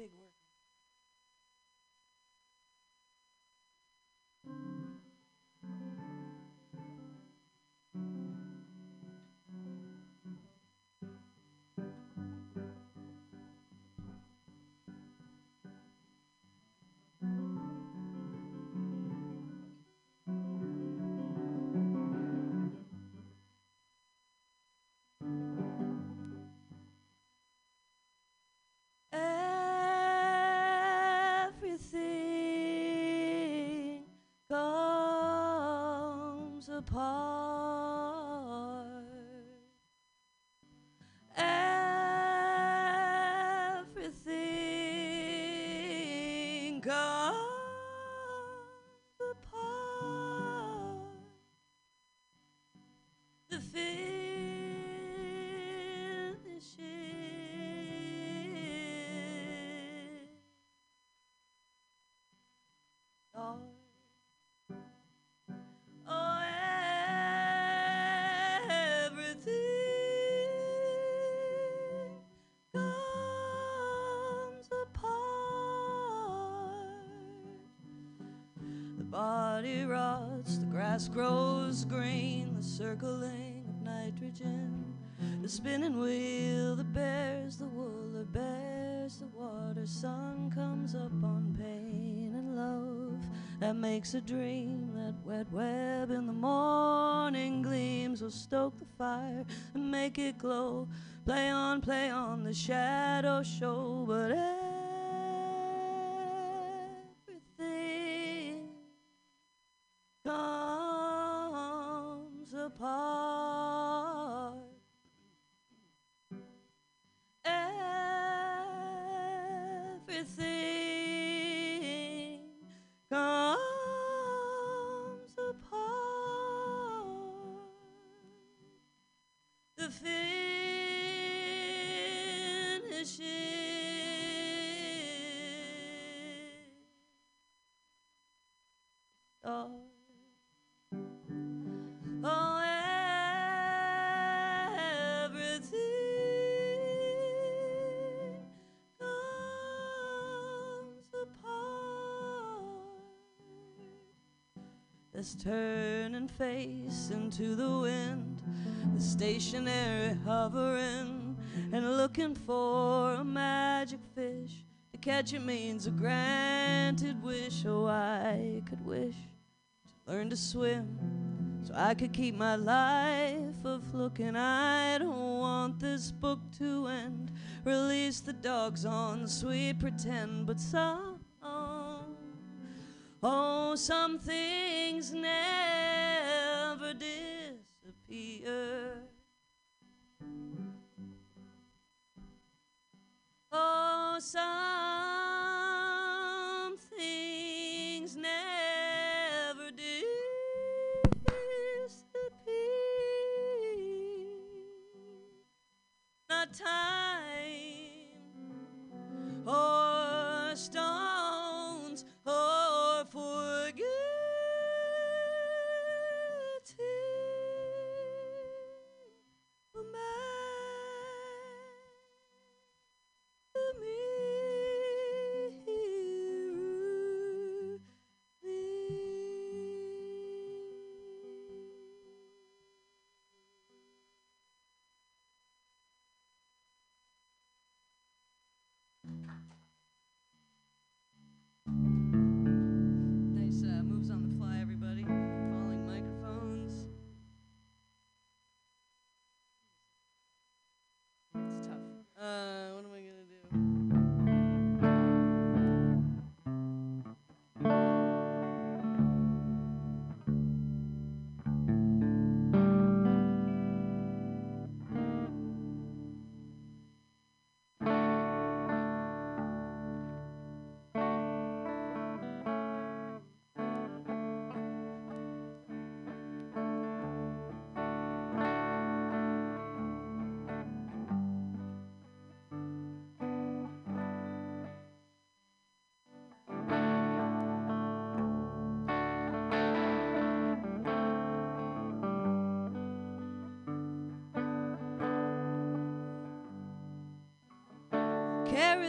big work. Apart. Everything comes body rots, the grass grows green, the circling of nitrogen, the spinning wheel that bears the wool or bears the water. Sun comes up on pain and love that makes a dream. That wet web in the morning gleams will stoke the fire and make it glow. Play on, play on, the shadow show, but face into the wind, the stationary hovering and looking for a magic fish. To catch it means a granted wish. Oh, I could wish to learn to swim so I could keep my life afloat. And I don't want this book to end. Release the dogs on sweet pretend, but some. Oh, some things never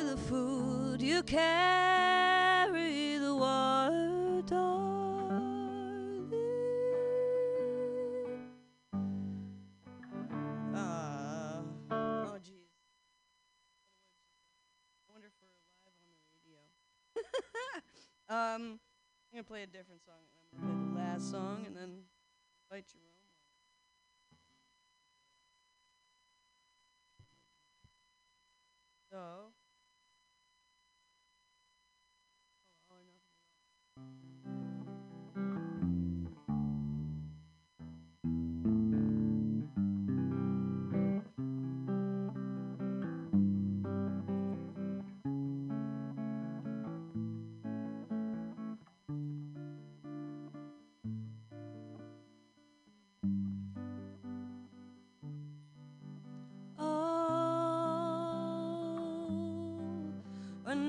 Carry the food you carry the water, darling? Uh, oh, jeez. I wonder if we're live on the radio. um, I'm gonna play a different song. and I'm gonna play the last song and then invite Jerome.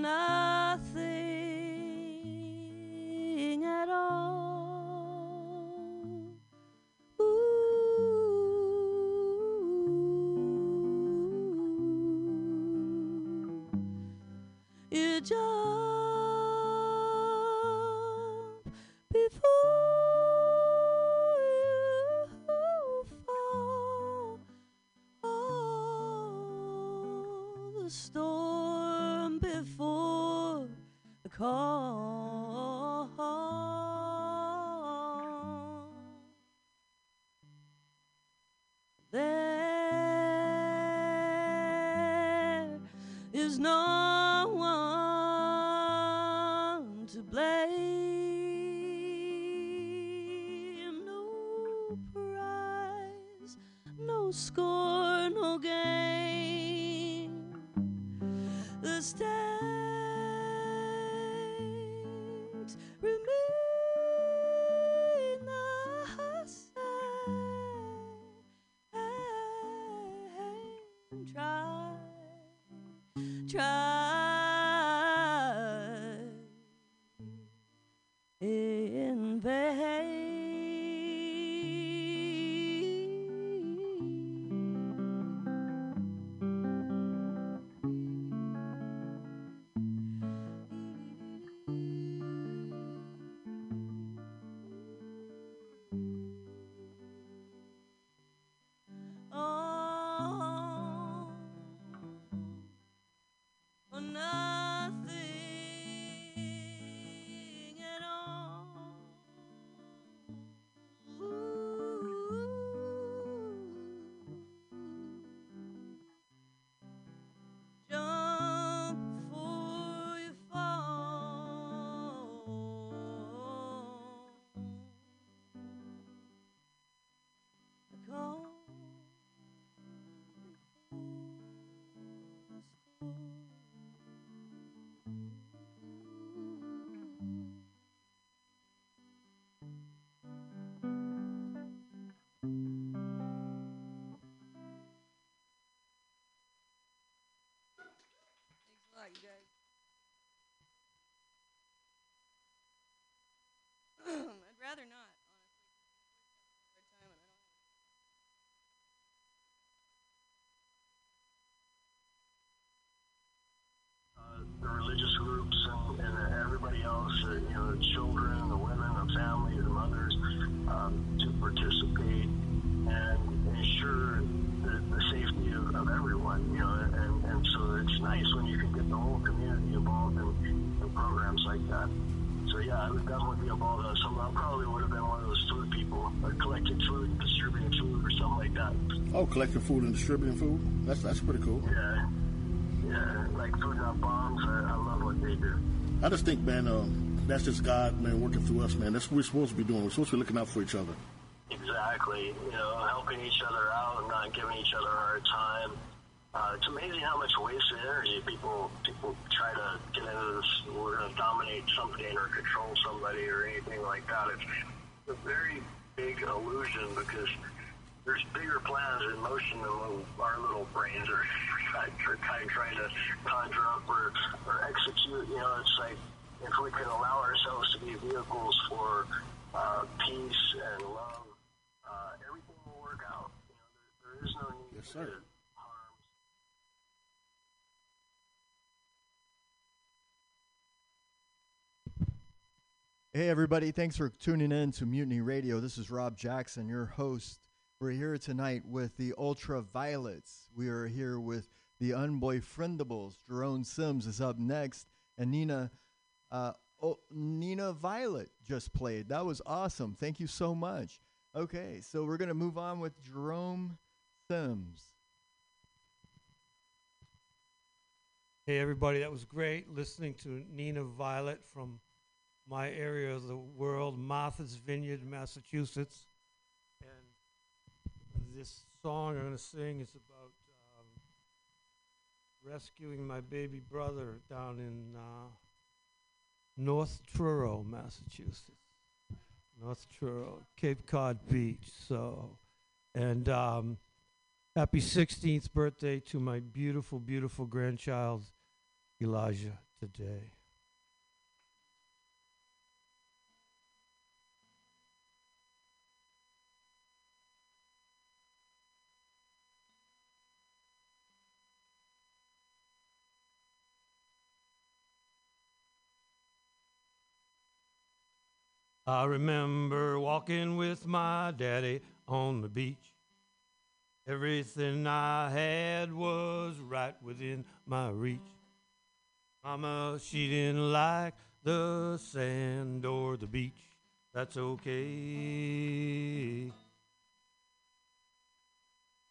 Or rather not, honestly. Uh, the religious groups and, and everybody else, uh, you know, the children, the women, the families, the mothers, um, to participate and ensure the, the safety of, of everyone, you know, and, and so it's nice when you can get the whole community involved in, in programs like that. So yeah, I would definitely Oh, collecting food and distributing food. That's that's pretty cool. Yeah, yeah, like food not bombs. I, I love what they do. I just think, man, um, that's just God, man, working through us, man. That's what we're supposed to be doing. We're supposed to be looking out for each other. Exactly. You know, helping each other out and not giving each other a hard time. Uh, it's amazing how much wasted energy people people try to get into this. We're going to dominate something or control somebody or anything like that. It's a very big illusion because there's bigger plans in motion than our little brains are kind of trying to conjure up or, or execute. You know, it's like if we can allow ourselves to be vehicles for uh, peace and love, uh, everything will work out. You know, there, there is no need yes, sir. to Hey, everybody. Thanks for tuning in to Mutiny Radio. This is Rob Jackson, your host. We're here tonight with the Ultraviolets. We are here with the Unboyfriendables. Jerome Sims is up next, and Nina. Uh, oh, Nina Violet just played. That was awesome. Thank you so much. Okay, so we're to move on with Jerome Sims. Hey, everybody, that was great listening to Nina Violet from my area of the world, Martha's Vineyard, Massachusetts. This song I'm going to sing is about um, rescuing my baby brother down in uh, North Truro, Massachusetts. North Truro, Cape Cod Beach. So, and um, happy 16th birthday to my beautiful, beautiful grandchild, Elijah, today. I remember walking with my daddy on the beach. Everything I had was right within my reach. Mama, she didn't like the sand or the beach. That's okay.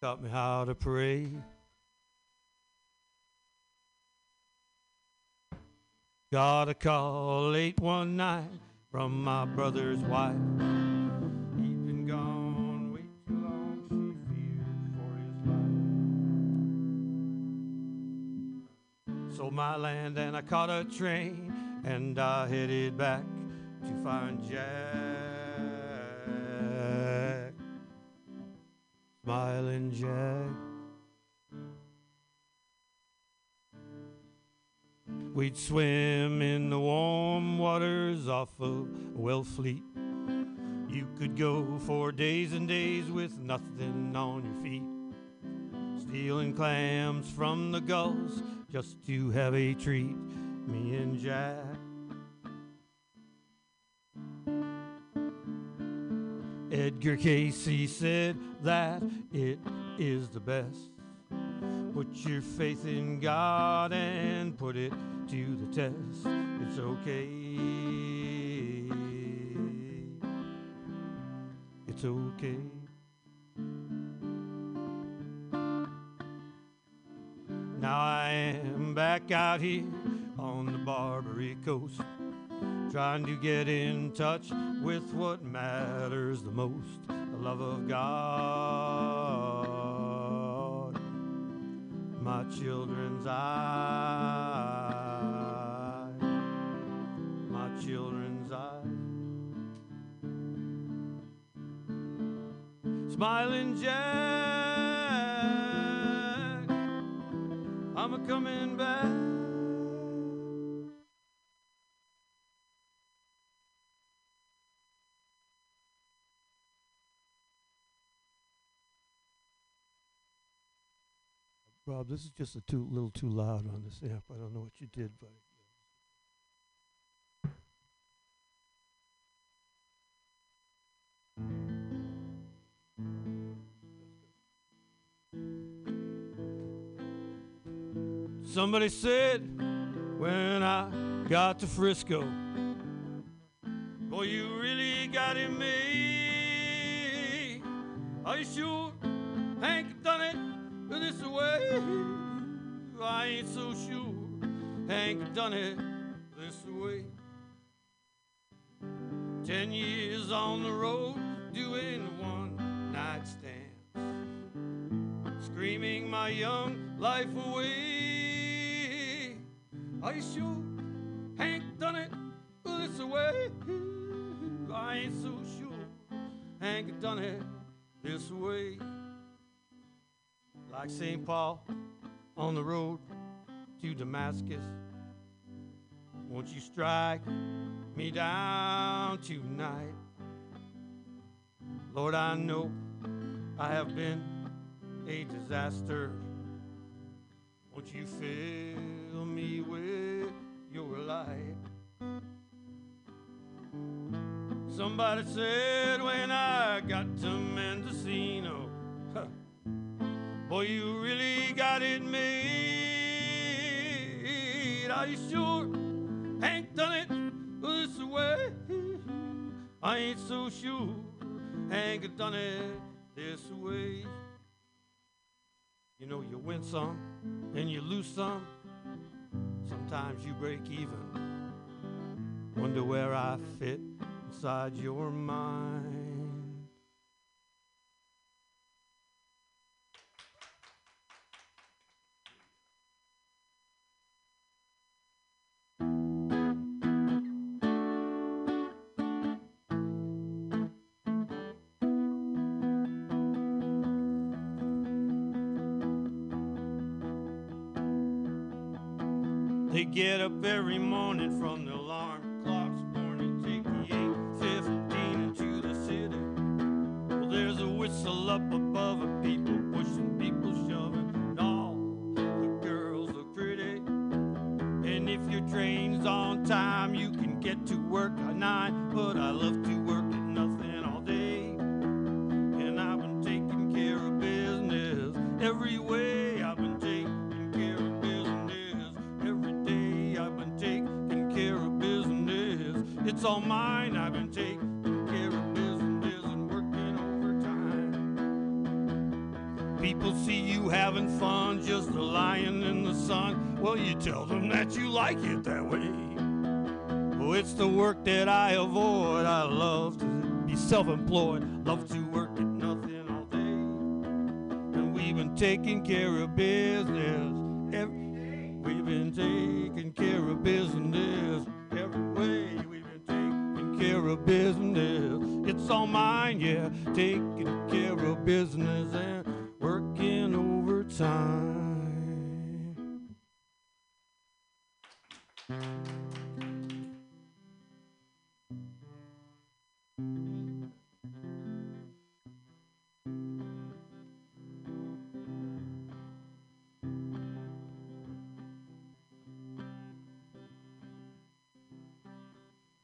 Taught me how to pray. Got a call late one night from my brother's wife. He'd been gone way too long, she feared for his life. Sold my land and I caught a train and I headed back to find Jack. Smiling Jack. We'd swim in the warm waters off of Wellfleet. You could go for days and days with nothing on your feet. Stealing clams from the gulls just to have a treat, me and Jack. Edgar Cayce said that it is the best. Put your faith in God and put it to the test. It's okay. It's okay. Now I am back out here on the Barbary Coast, trying to get in touch with what matters the most the love of God, my children's eyes, children's eyes. Smiling Jack, I'm a coming back. Rob, this is just a too little too loud on this amp. I don't know what you did, but Somebody said when I got to Frisco, boy, you really got it made. Are you sure Hank done it this way? I ain't so sure Hank done it this way. Ten years on the road doing one night stands, screaming my young life away. You sure Hank done it this way? I ain't so sure Hank done it this way. Like St. Paul on the road to Damascus. Won't you strike me down tonight? Lord, I know I have been a disaster. Won't you fill me with your light? Somebody said when I got to Mendocino, huh, boy, you really got it made. Are you sure? Ain't done it this way. I ain't so sure. Ain't done it this way. You know, you win some and you lose some. Sometimes you break even. Wonder where I fit inside your mind. From the it that way. Oh, it's the work that I avoid. I love to be self employed, love to work at nothing all day. And we've been taking care of business every day. We've been taking care of business every way. We've been taking care of business. It's all mine, yeah. Taking care of business and working overtime.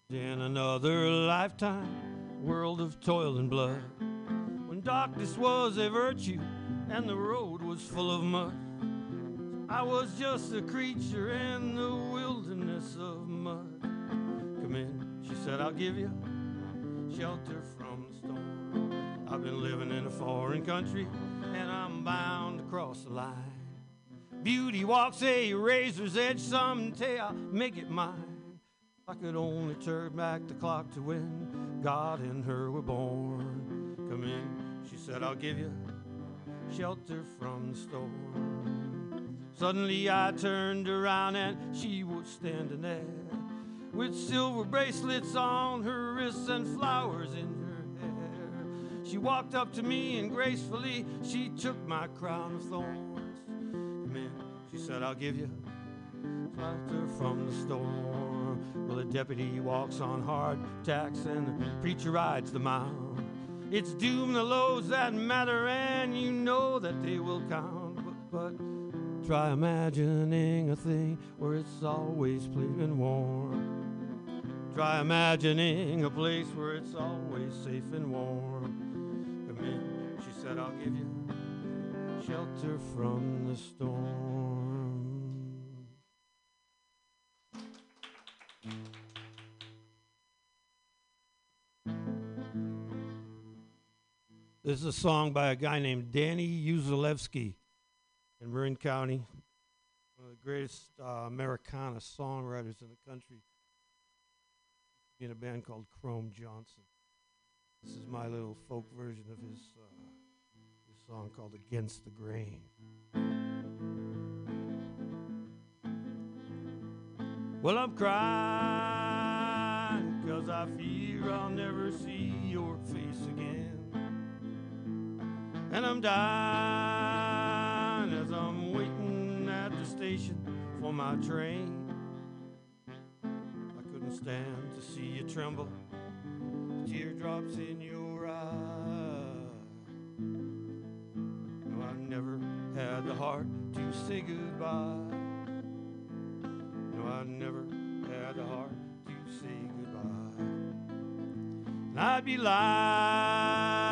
In another lifetime, world of toil and blood, when darkness was a virtue and the road was full of mud, I was just a creature in the wilderness of mud. Come in, she said, I'll give you shelter from the storm. I've been living in a foreign country and I'm bound to cross the line. Beauty walks a razor's edge, someday I'll make it mine. I could only turn back the clock to when God and her were born. Come in, she said, I'll give you shelter from the storm. Suddenly I turned around and she was standing there with silver bracelets on her wrists and flowers in her hair. She walked up to me and gracefully she took my crown of thorns. In, she said, I'll give you shelter from the storm. Well, the deputy walks on hard tacks and the preacher rides the mound. It's doom the loads that matter, and you know that they will count. But, but try imagining a thing where it's always and warm. Try imagining a place where it's always safe and warm. Come in, she said, I'll give you shelter from the storm. This is a song by a guy named Danny Uzilevsky in Marin County, one of the greatest uh, Americana songwriters in the country. In a band called Chrome Johnson. This is my little folk version of his, uh, his song called Against the Grain. Well, I'm crying because I fear I'll never see your face again. And I'm dying station for my train. I couldn't stand to see you tremble, teardrops in your eye. No, I've never had the heart to say goodbye. No, I never had the heart to say goodbye. And I'd be lying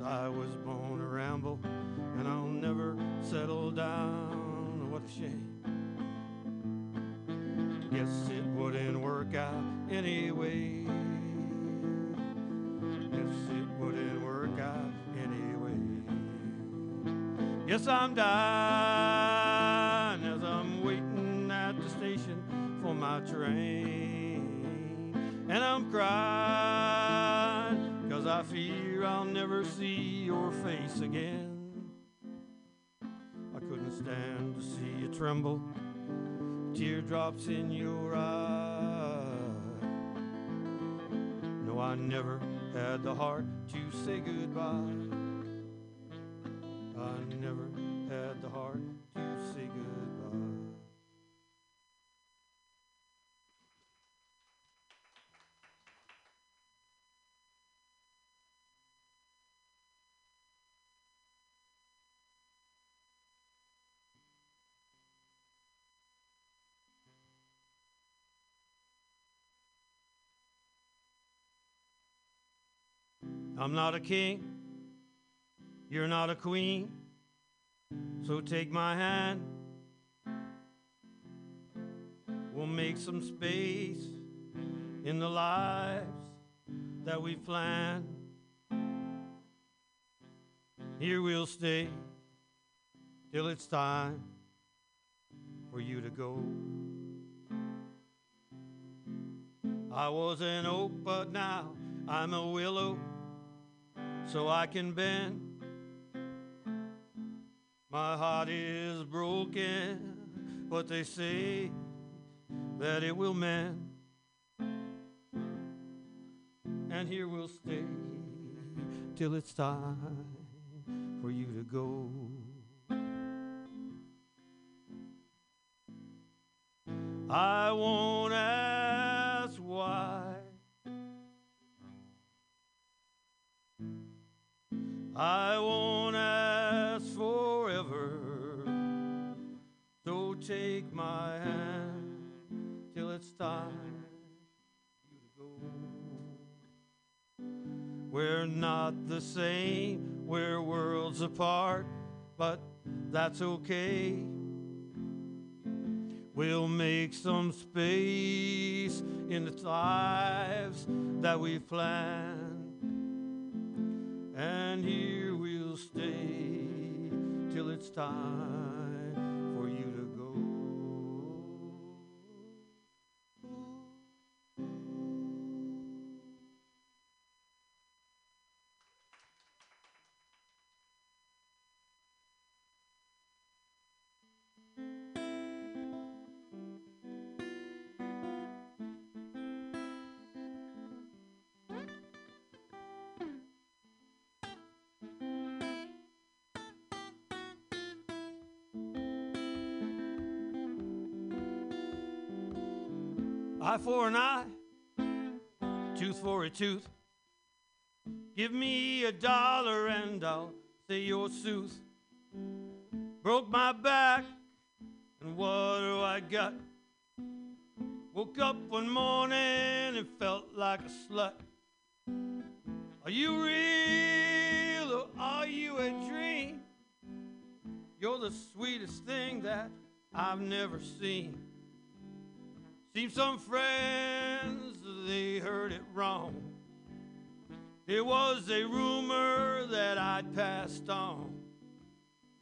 I was born to ramble, and I'll never settle down. What a shame. Guess it wouldn't work out anyway. Guess it wouldn't work out anyway. Guess I'm dying as I'm waiting at the station for my train. And I'm crying I fear I'll never see your face again. I couldn't stand to see you tremble teardrops in your eye. No, I never had the heart to say goodbye. I never had the heart I'm not a king, you're not a queen, so take my hand. We'll make some space in the lives that we've planned. Here we'll stay till it's time for you to go. I was an oak, but now I'm a willow so I can bend. My heart is broken, but they say that it will mend. And here we'll stay till it's time for you to go. I won't ask why. I won't ask forever. So take my hand till it's time to go. We're not the same, we're worlds apart, but that's okay. We'll make some space in the lives that planned and here we'll stay till it's time for an eye, tooth for a tooth. Give me a dollar and I'll say your sooth. Broke my back, and what do I got? Woke up one morning and felt like a slut. Are you real or are you a dream? You're the sweetest thing that I've never seen. Seems some friends, they heard it wrong. It was a rumor that I'd passed on.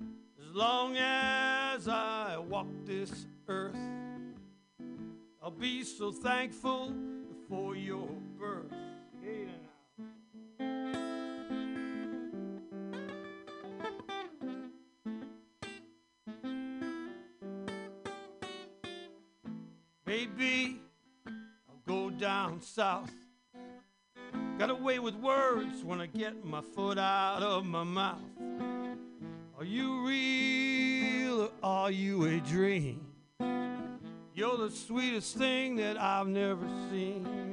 As long as I walk this earth, I'll be so thankful for your birth. Hey, Maybe I'll go down south. Got away with words when I get my foot out of my mouth. Are you real or are you a dream? You're the sweetest thing that I've never seen.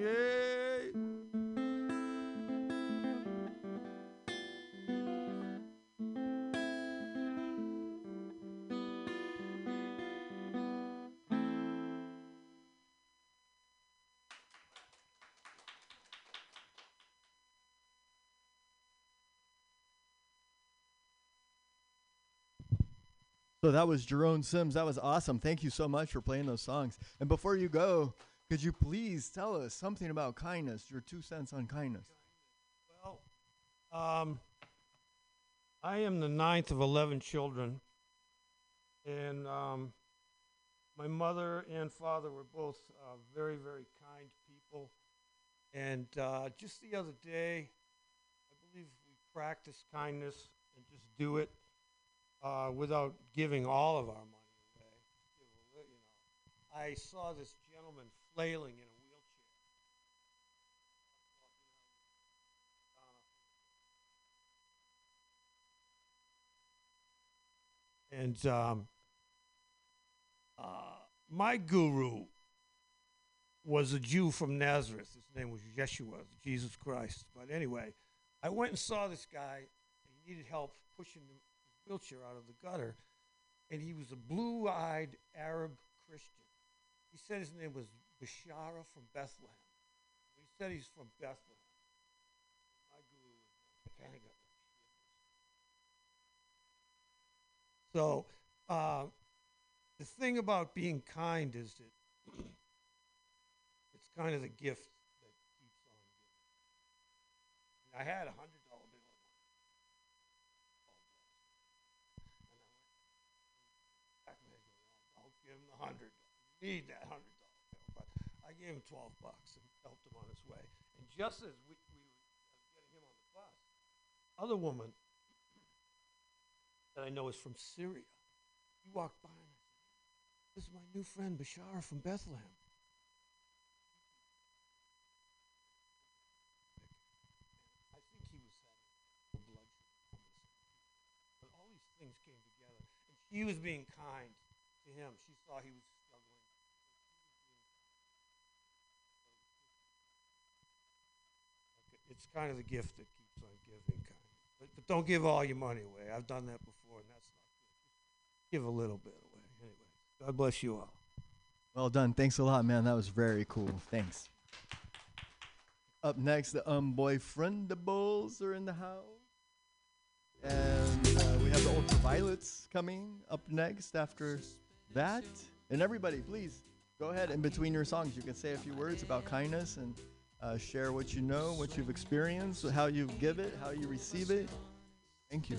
So that was Jerome Sims. That was awesome. Thank you so much for playing those songs. And before you go, could you please tell us something about kindness, your two cents on kindness? Well, um, I am the ninth of 11 children. And um, my mother and father were both uh, very, very kind people. And uh, just the other day, I believe we practice kindness and just do it uh, without giving all of our money away. You know. I saw this gentleman flailing in a wheelchair. And um, uh, my guru was a Jew from Nazareth. His name was Yeshua, Jesus Christ. But anyway, I went and saw this guy. He needed help pushing the wheelchair out of the gutter. And he was a blue eyed Arab Christian. He said his name was Bashara from Bethlehem. He said he's from Bethlehem. My guru was got So, uh, the thing about being kind is that it's kind of the gift that keeps on giving. I had a hundred dollar bill in my and I went back and they go, "Oh, I'll give him the hundred. You need that hundred dollar bill, but I gave him twelve bucks and helped him on his way. And just as we, we were getting him on the bus, other woman that I know is from Syria. He walked by and I said, This is my new friend Bashar from Bethlehem. I think he was having blood sugar But all these things came together. And she was being kind to him. She saw he was It's kind of the gift that keeps on giving, kind of. But, but don't give all your money away. I've done that before, and that's not good. Give a little bit away. Anyway, God bless you all. Well done. Thanks a lot, man. That was very cool. Thanks. Up next, the unboyfriendables are in the house. And uh, we have the ultraviolets coming up next after that. And everybody, please go ahead and between your songs, you can say a few words about kindness and uh, share what you know, what you've experienced, how you give it, how you receive it. Thank you.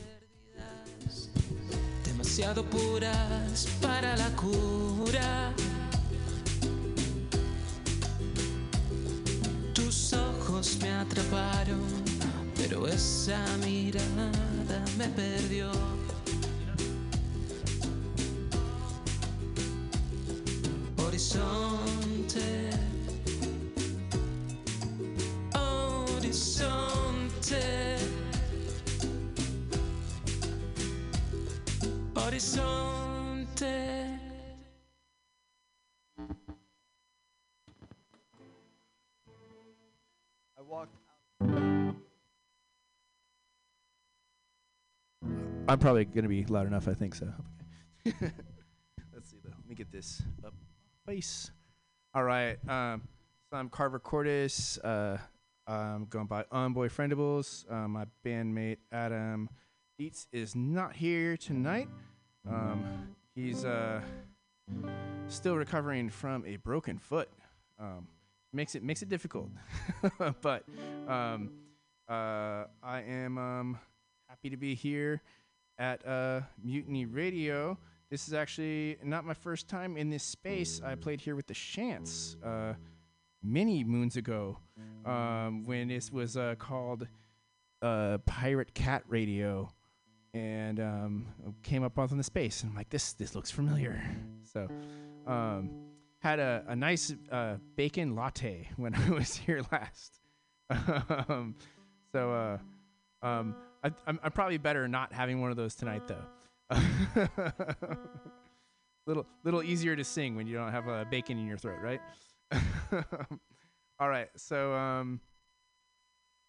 demasiado puras para la cura. Tus ojos me atraparon, pero esa mirada me perdió. Horizonte, horizonte. Horizonte. I walked I'm probably going to be loud enough. I think so. Okay. Let's see though. Let me get this up. Face. All right. Um, so I'm Carver Cordes. Uh, I'm going by Unboyfriendables. Uh, my bandmate Adam Eats is not here tonight. Um, he's uh, still recovering from a broken foot. Um, makes it makes it difficult, but um, uh, I am um, happy to be here at uh, Mutiny Radio. This is actually not my first time in this space. I played here with the Shants uh, many moons ago um, when this was uh, called uh, Pirate Cat Radio, and um, came up on the space. And I'm like, this this looks familiar. So um, had a, a nice uh, bacon latte when I was here last. um, so uh, um, I, I'm, I'm probably better not having one of those tonight, though. little little easier to sing when you don't have uh, bacon in your throat, right? All right, so um,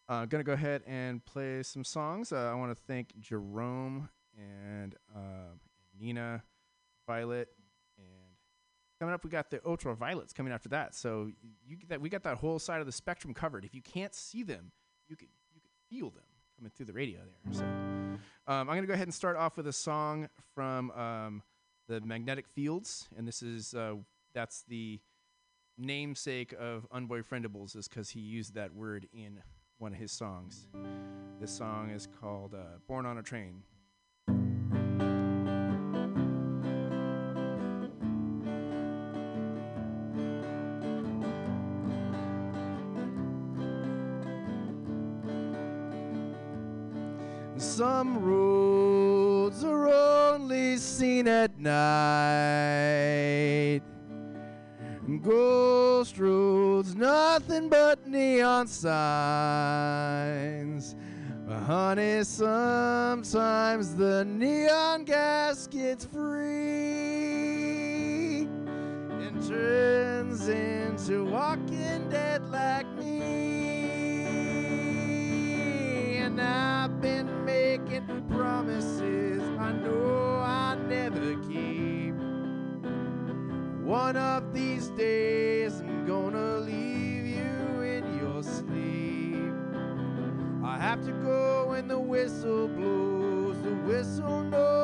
uh, gonna go ahead and play some songs. Uh, I want to thank Jerome and uh, Nina, Violet, and coming up we got the Ultraviolets coming after that. So you that we got that whole side of the spectrum covered. If you can't see them, you can you can feel them coming through the radio there. So um, I'm gonna go ahead and start off with a song from um, the Magnetic Fields, and this is uh, that's the namesake of Unboyfriendables, is because he used that word in one of his songs. This song is called uh, "Born on a Train." Some roads nothing but neon signs. But honey, sometimes the neon gas gets free and turns into walking dead like me. And I've been making promises I know I never keep. One of these days to go when the whistle blows. The whistle knows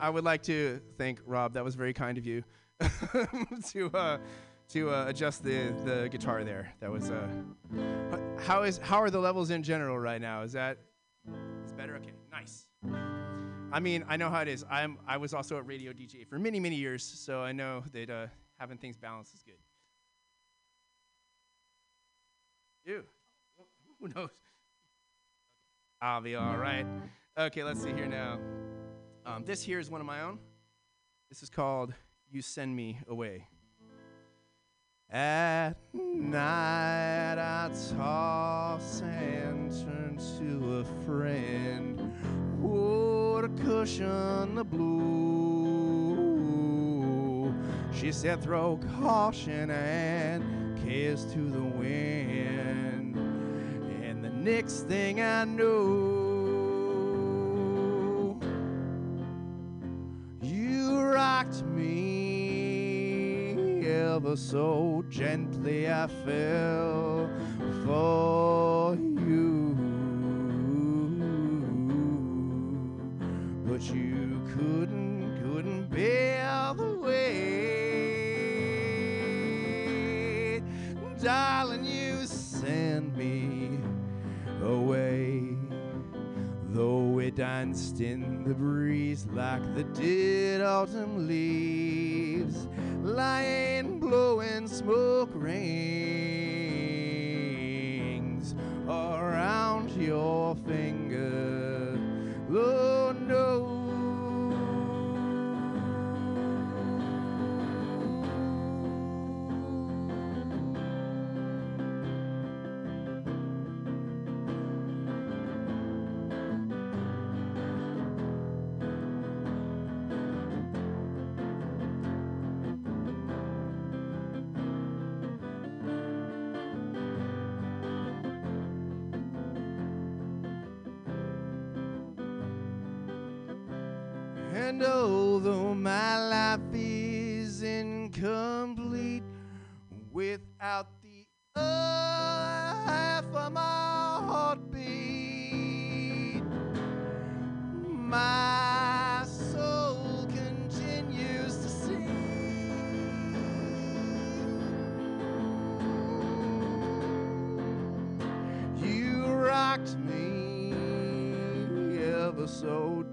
I would like to thank Rob. That was very kind of you to uh, to uh, adjust the, the guitar there. That was uh, how is how are the levels in general right now? Is that is better? Okay, nice. I mean, I know how it is. I'm I was also a radio DJ for many many years, so I know that uh, having things balanced is good. Ew. Who knows? I'll be all right. Okay, let's see here now. Um, this here is one of my own. This is called You Send Me Away. At night I toss and turn to a friend. Oh, to cushion the blue. She said, throw caution and kiss to the wind. And the next thing I know, so gently I fell for you. But you couldn't, couldn't bear the weight. Darling, you send me away. Though we danced in the breeze like the dead autumn leaves, lying blowing smoke rings around your finger.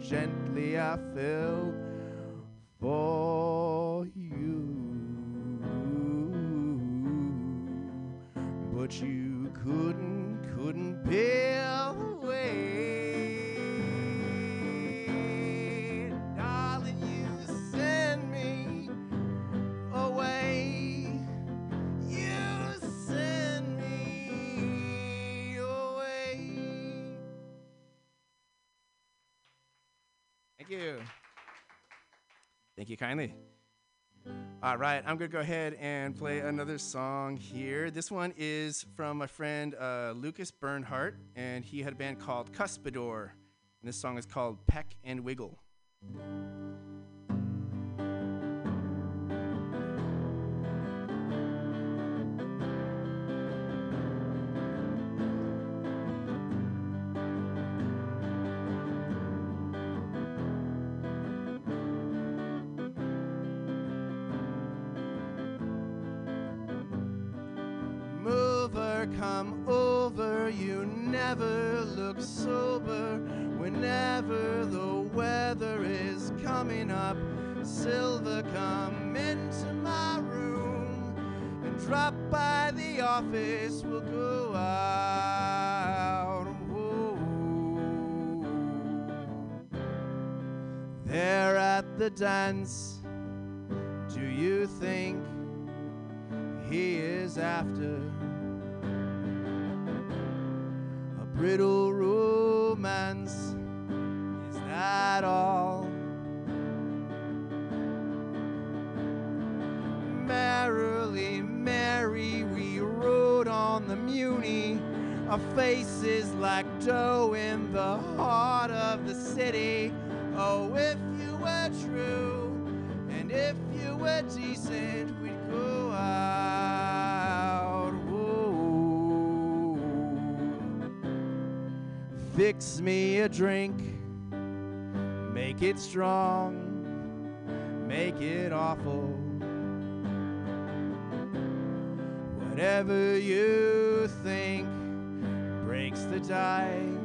Gently, I fell kindly. All right, I'm going to go ahead and play another song here. This one is from my friend uh, Lucas Bernhardt, and he had a band called Cuspidor. And this song is called Peck and Wiggle. The dance, do you think he is after? A brittle romance, is that all? Merrily, merry, we rode on the Muni. Our faces like dough in the heart of the city. Oh, if true, and if you were decent, we'd go out. Whoa. Fix me a drink, make it strong, make it awful. Whatever you think breaks the die.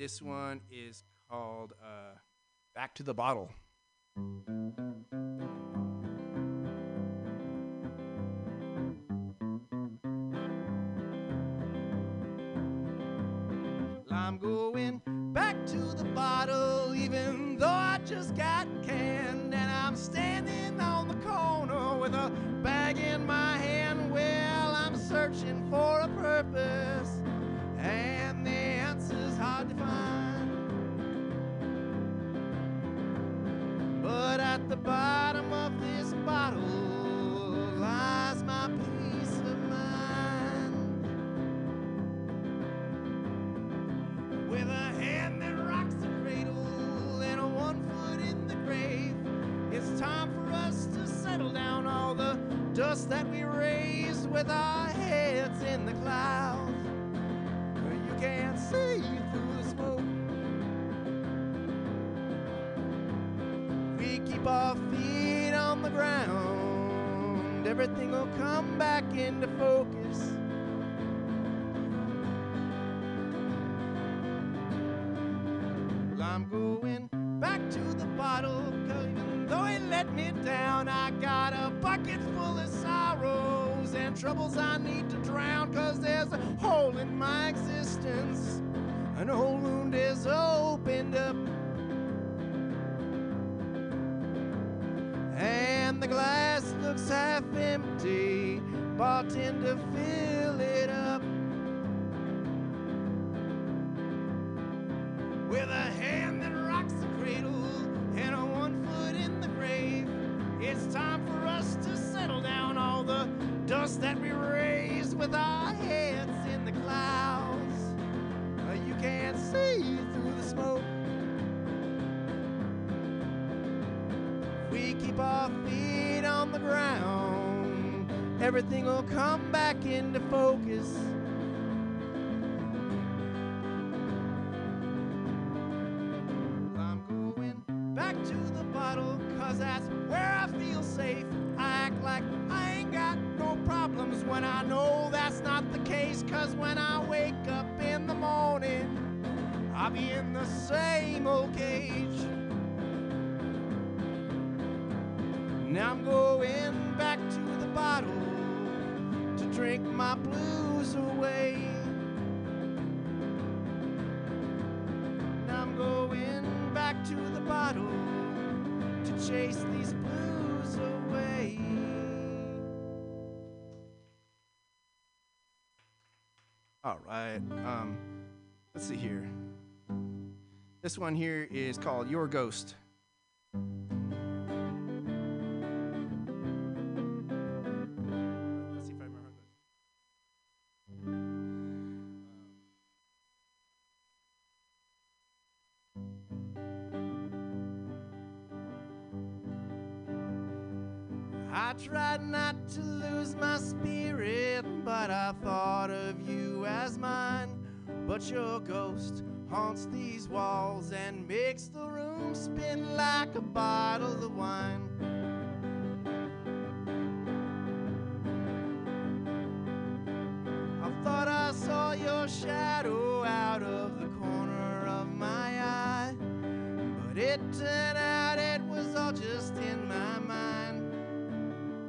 This one is called uh, "Back to the Bottle." I'm going back to the bottle, even though I just got bottom of this bottle lies my peace of mind. With a hand that rocks the cradle and a one foot in the grave, it's time for us to settle down all the dust that we raised with our heads in the clouds. Keep our feet on the ground, everything will come back into focus. Well, I'm going back to the bottle, 'cause even though it let me down, I got a bucket full of sorrows and troubles I need to drown, cause there's a hole in my existence. An old wound is opened half empty. Bartender, everything will come back into focus. I'm going back to the bottle, cause that's where I feel safe. I act like I ain't got no problems when I know that's not the case, cause when I wake up in the morning, I'll be in the same old chase these blues away. All right. Um, let's see here. This one here is called Your Ghost. Haunts these walls and makes the room spin like a bottle of wine. I thought I saw your shadow out of the corner of my eye. But it turned out it was all just in my mind.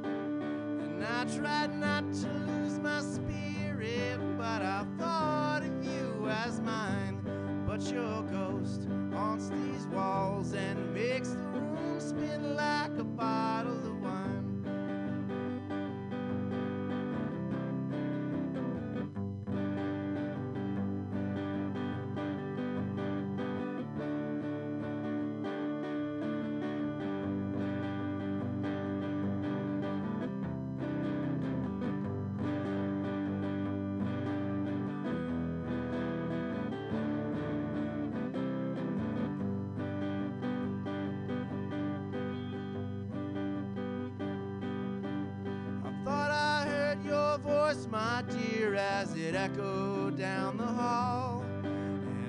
And I tried not to lose my spirit, but I thought your ghost haunts these walls and makes the room spin like a bottle it echoed down the hall.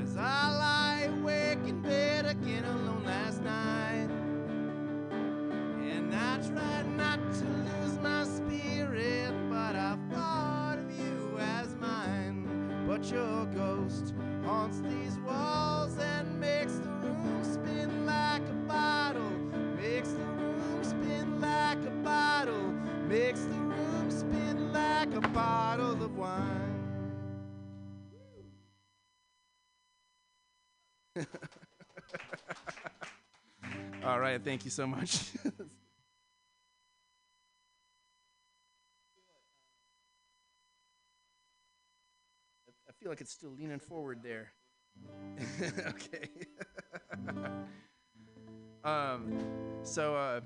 As I lie awake in bed again alone last night. And I tried not to lose my spirit, but I thought of you as mine. But your ghost haunts these walls All right, thank you so much. I feel like it's still leaning forward there. okay. um, so uh,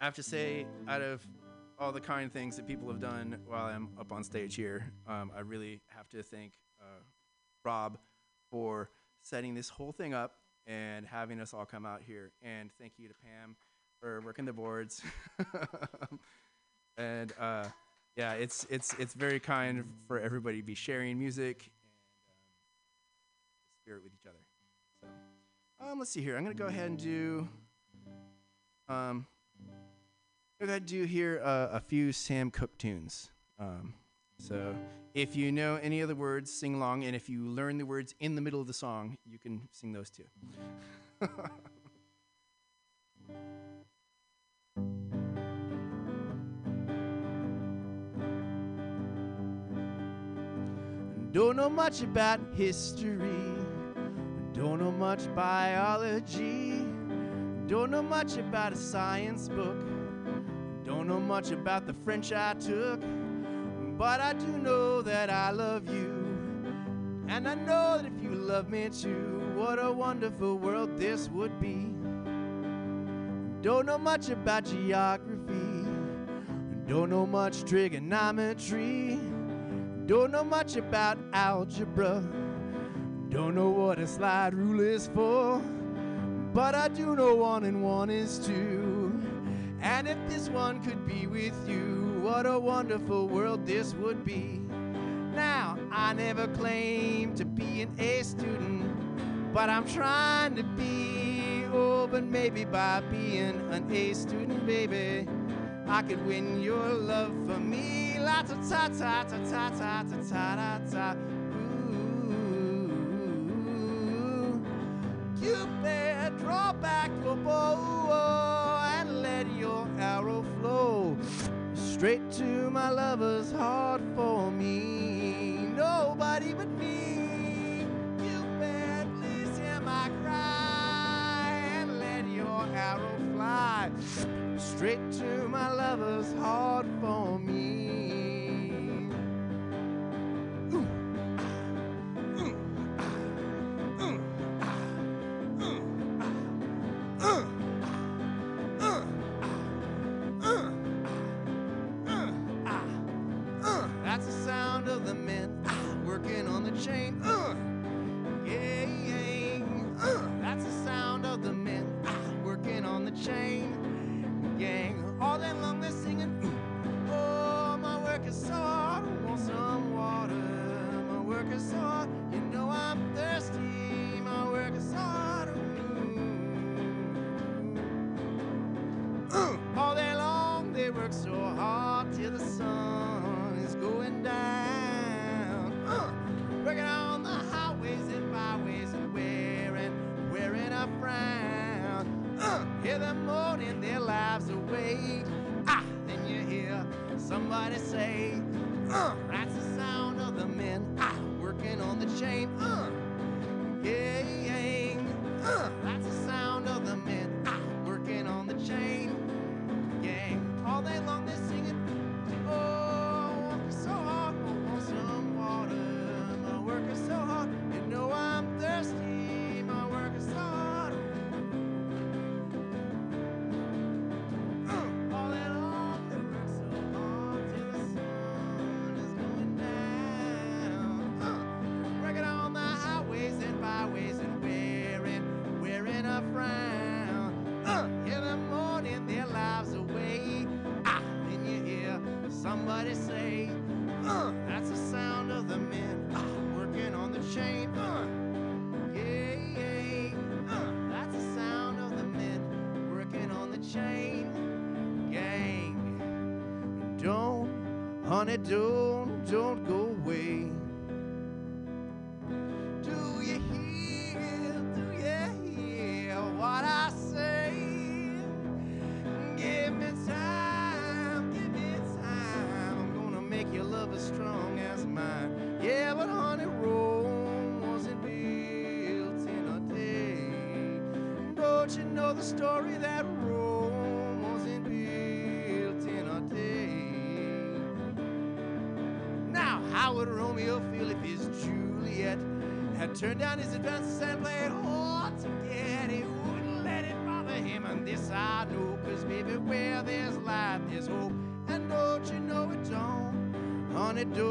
I have to say, out of all the kind things that people have done while I'm up on stage here, um, I really have to thank uh, Rob for setting this whole thing up and having us all come out here. And thank you to Pam for working the boards. and uh, yeah, it's it's it's very kind for everybody to be sharing music and um, spirit with each other. So um, let's see here. I'm gonna go ahead and do um, I'm gonna do here uh, a few Sam Cooke tunes. Um, so if you know any of the words, sing along, and if you learn the words in the middle of the song, you can sing those too. Don't know much about history. Don't know much biology. Don't know much about a science book. Don't know much about the French I took. But I do know that I love you. And I know that if you love me too, what a wonderful world this would be. Don't know much about geography. Don't know much trigonometry. Don't know much about algebra. Don't know what a slide rule is for. But I do know one and one is two. And if this one could be with you, what a wonderful world this would be. Now, I never claimed to be an A student, but I'm trying to be. Oh, but maybe by being an A student, baby, I could win your love for me. La ta ta ta ta ta ta ta ta ta ta. Ooh, Cupid, draw back your bow straight to my lover's heart for me. Nobody but me. Cupid, please hear my cry and let your arrow fly straight to my lover's heart for me. Honey, don't, don't go away. Do you hear, do you hear what I say? Give me time, give me time. I'm gonna make your love as strong as mine. Yeah, but honey, Rome wasn't built in a day. Don't you know the story that turned down his advances and played hard to get? He wouldn't let it bother him, and this I know, cause baby, where there's life, there's hope. And don't you know it don't, honey, don't,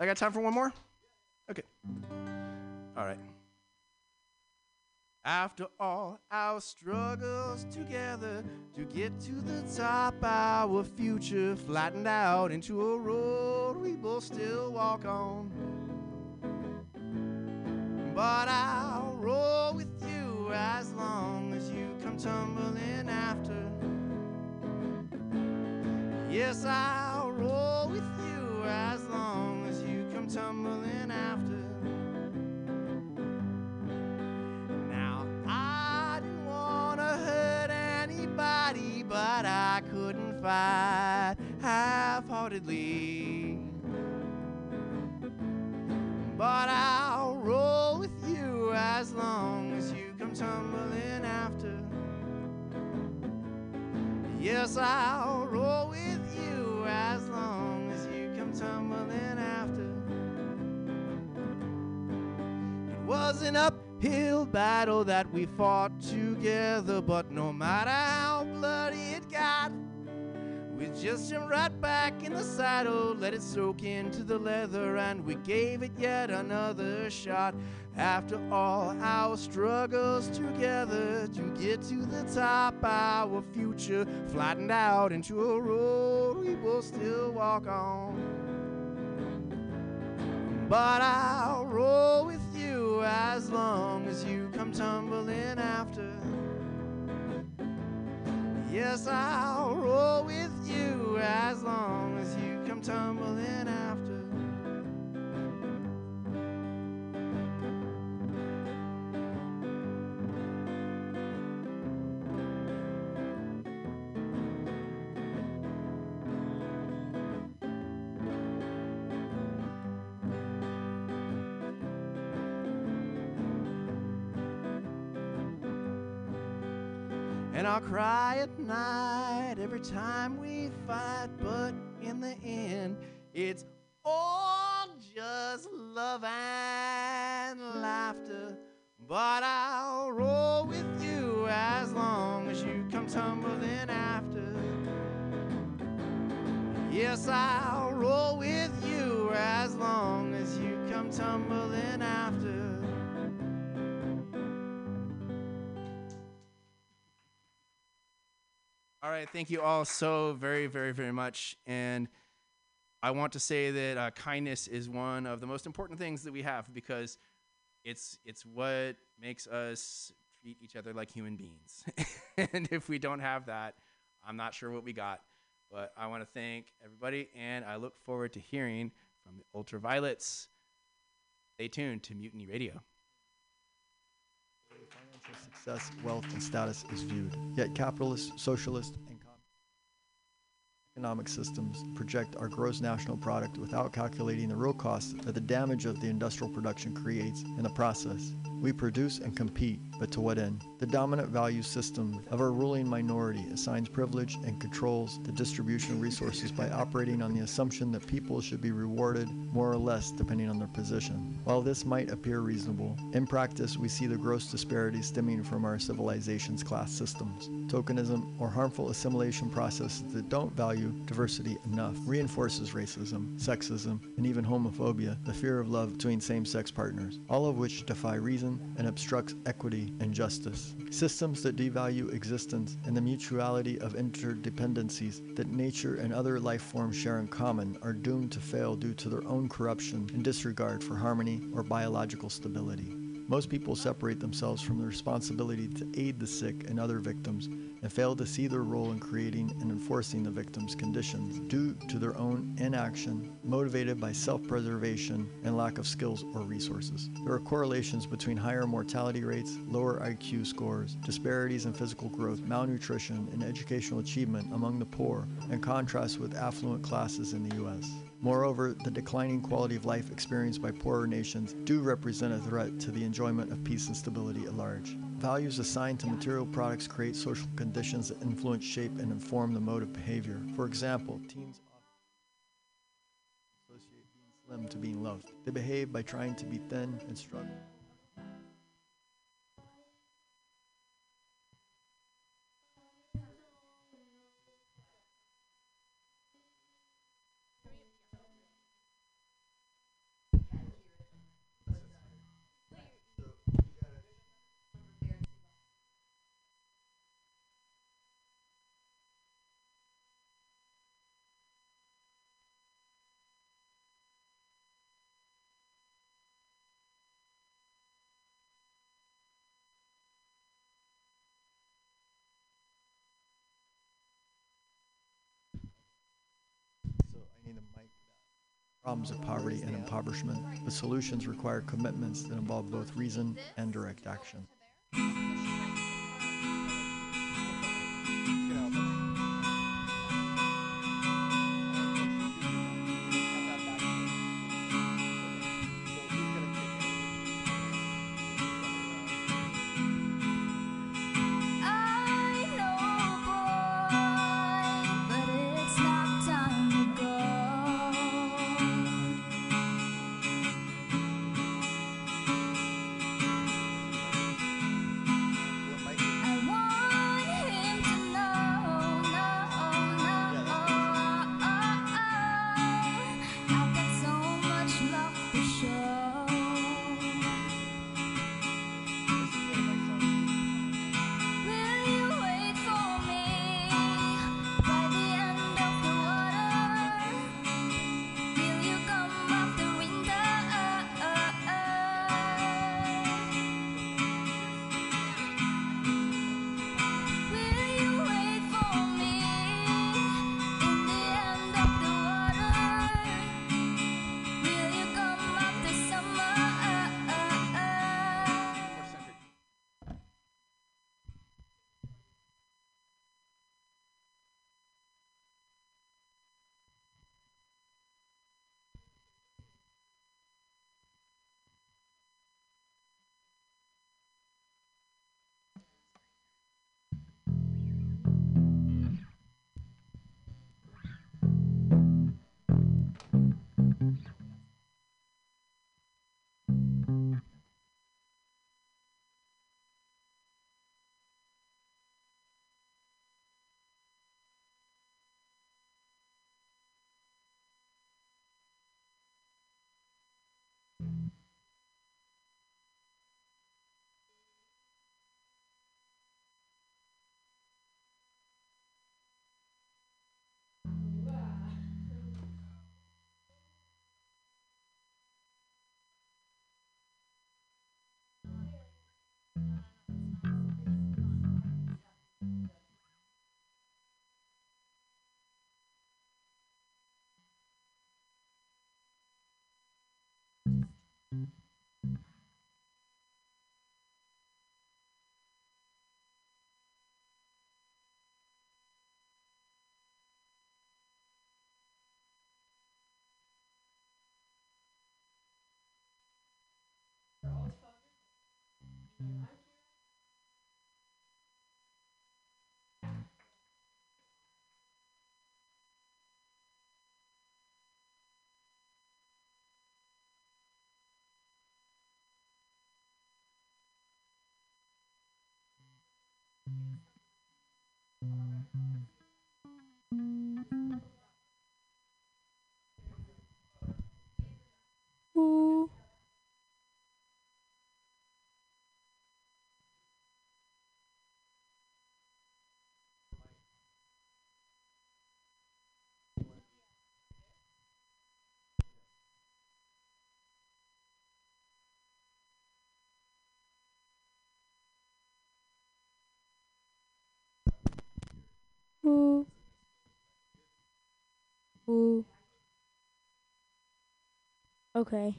I got time for one more? Okay. All right. After all our struggles together to get to the top, our future flattened out into a road we both still walk on. But I'll roll with you as long as you come tumbling after. Yes, I'll roll with you as long tumbling after. Now, I didn't want to hurt anybody, but I couldn't fight half heartedly. But I'll roll with you as long as you come tumbling after. Yes, I'll roll with an uphill battle that we fought together, but no matter how bloody it got, we just jumped right back in the saddle, let it soak into the leather, and we gave it yet another shot. After all our struggles together to get to the top, our future flattened out into a road we will still walk on. But I'll roll with you as long as you come tumbling after. Yes, I'll roll with you as long as you come tumbling after. Cry at night every time we fight, but in the end, it's all just love and laughter. But I'll roll with you as long as you come tumbling after. Yes, I'll roll with you as long as you come tumbling after. All right, thank you all so very, very, very much. And I want to say that uh, kindness is one of the most important things that we have because it's it's what makes us treat each other like human beings. and if we don't have that, I'm not sure what we got. But I want to thank everybody, and I look forward to hearing from the Ultraviolets. Stay tuned to Mutiny Radio. Success, wealth, and status is viewed. Yet capitalist, socialist, and economic systems project our gross national product without calculating the real costs that the damage of the industrial production creates in the process. We produce and compete, but to what end? The dominant value system of our ruling minority assigns privilege and controls the distribution of resources by operating on the assumption that people should be rewarded more or less depending on their position. While this might appear reasonable, in practice we see the gross disparities stemming from our civilization's class systems. Tokenism or harmful assimilation processes that don't value diversity enough reinforces racism, sexism, and even homophobia, the fear of love between same-sex partners, all of which defy reason and obstructs equity and justice. Systems that devalue existence and the mutuality of interdependencies that nature and other life forms share in common are doomed to fail due to their own corruption and disregard for harmony or biological stability. Most people separate themselves from the responsibility to aid the sick and other victims and fail to see their role in creating and enforcing the victim's conditions due to their own inaction, motivated by self preservation and lack of skills or resources. There are correlations between higher mortality rates, lower IQ scores, disparities in physical growth, malnutrition, and educational achievement among the poor, in contrast with affluent classes in the U.S. Moreover, the declining quality of life experienced by poorer nations do represent a threat to the enjoyment of peace and stability at large. Values assigned to material products create social conditions that influence, shape, and inform the mode of behavior. For example, teens often associate being slim to being loved. They behave by trying to be thin and struggle. Problems of poverty and impoverishment, but solutions require commitments that involve both reason and direct action. Mm-hmm. Ooh. Ooh. Ooh. Okay.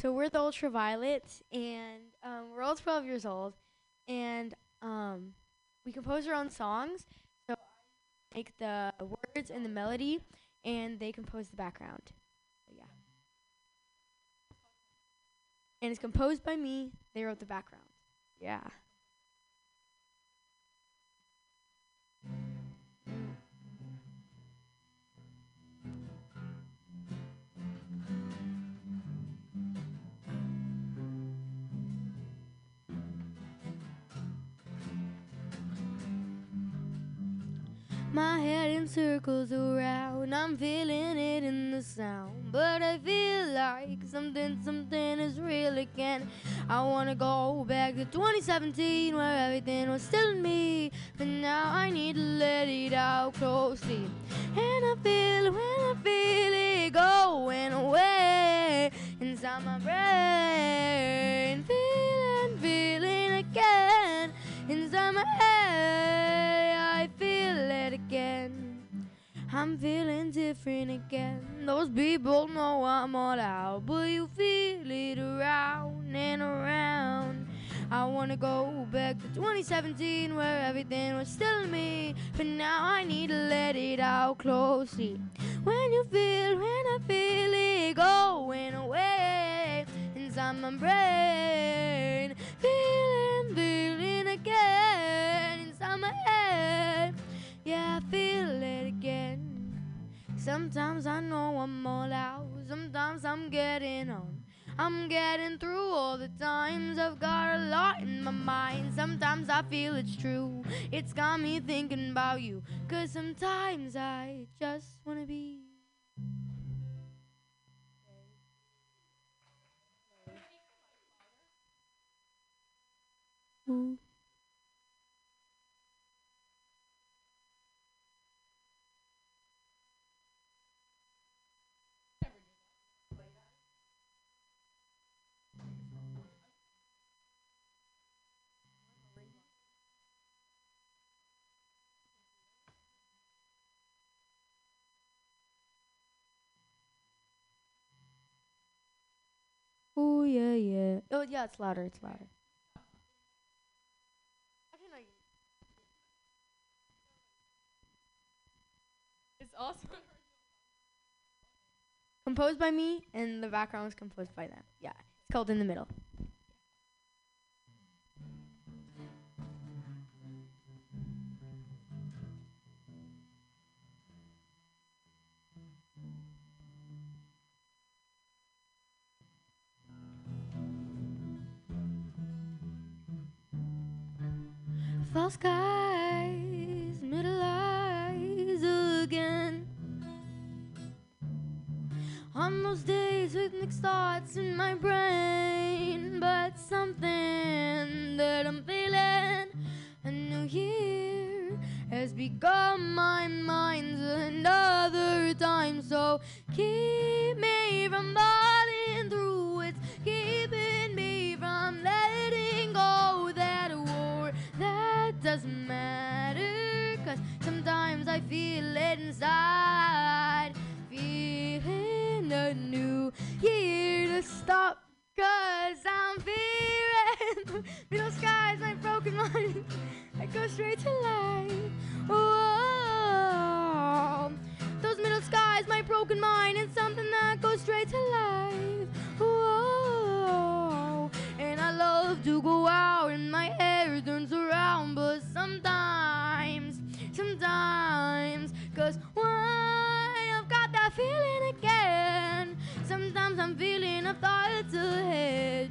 So we're the Ultraviolets, and um, we're all 12 years old, and um, we compose our own songs. So I make the words and the melody, and they compose the background. So yeah. And it's composed by me. They wrote the background. Yeah. In circles around, I'm feeling it in the sound. But I feel like something, something is real again. I wanna go back to 2017 where everything was still me. But now I need to let it out closely. And I feel when I feel it going away inside my brain. I'm feeling different again. Those people know I'm all out, but you feel it around and around. I wanna go back to 2017 where everything was still me, but now I need to let it out closely. When you feel, when I feel it going away inside my brain, feeling, feeling again inside my head. Yeah, I feel it again. Sometimes I know I'm all out, sometimes I'm getting on. I'm getting through all the times. I've got a lot in my mind. Sometimes I feel it's true. It's got me thinking about you. Cause sometimes I just wanna be. Ooh, yeah, yeah. Oh, yeah, it's louder, it's louder. It's also Composed by me, and the background was composed by them. Yeah, it's called In the Middle. False skies, middle eyes again. On those days with mixed thoughts in my brain, but something that I'm feeling. A new year has become my mind's another time, so keep me from falling doesn't matter, cause sometimes I feel it inside. Feeling the new year to stop, cause I'm feeling middle skies, my broken mind. I go straight to life. Whoa. Those middle skies, my broken mind, and something that goes straight to life. Whoa. And I love to go out in my head down, but sometimes, sometimes, cause why I've got that feeling again. Sometimes I'm feeling a thought ahead.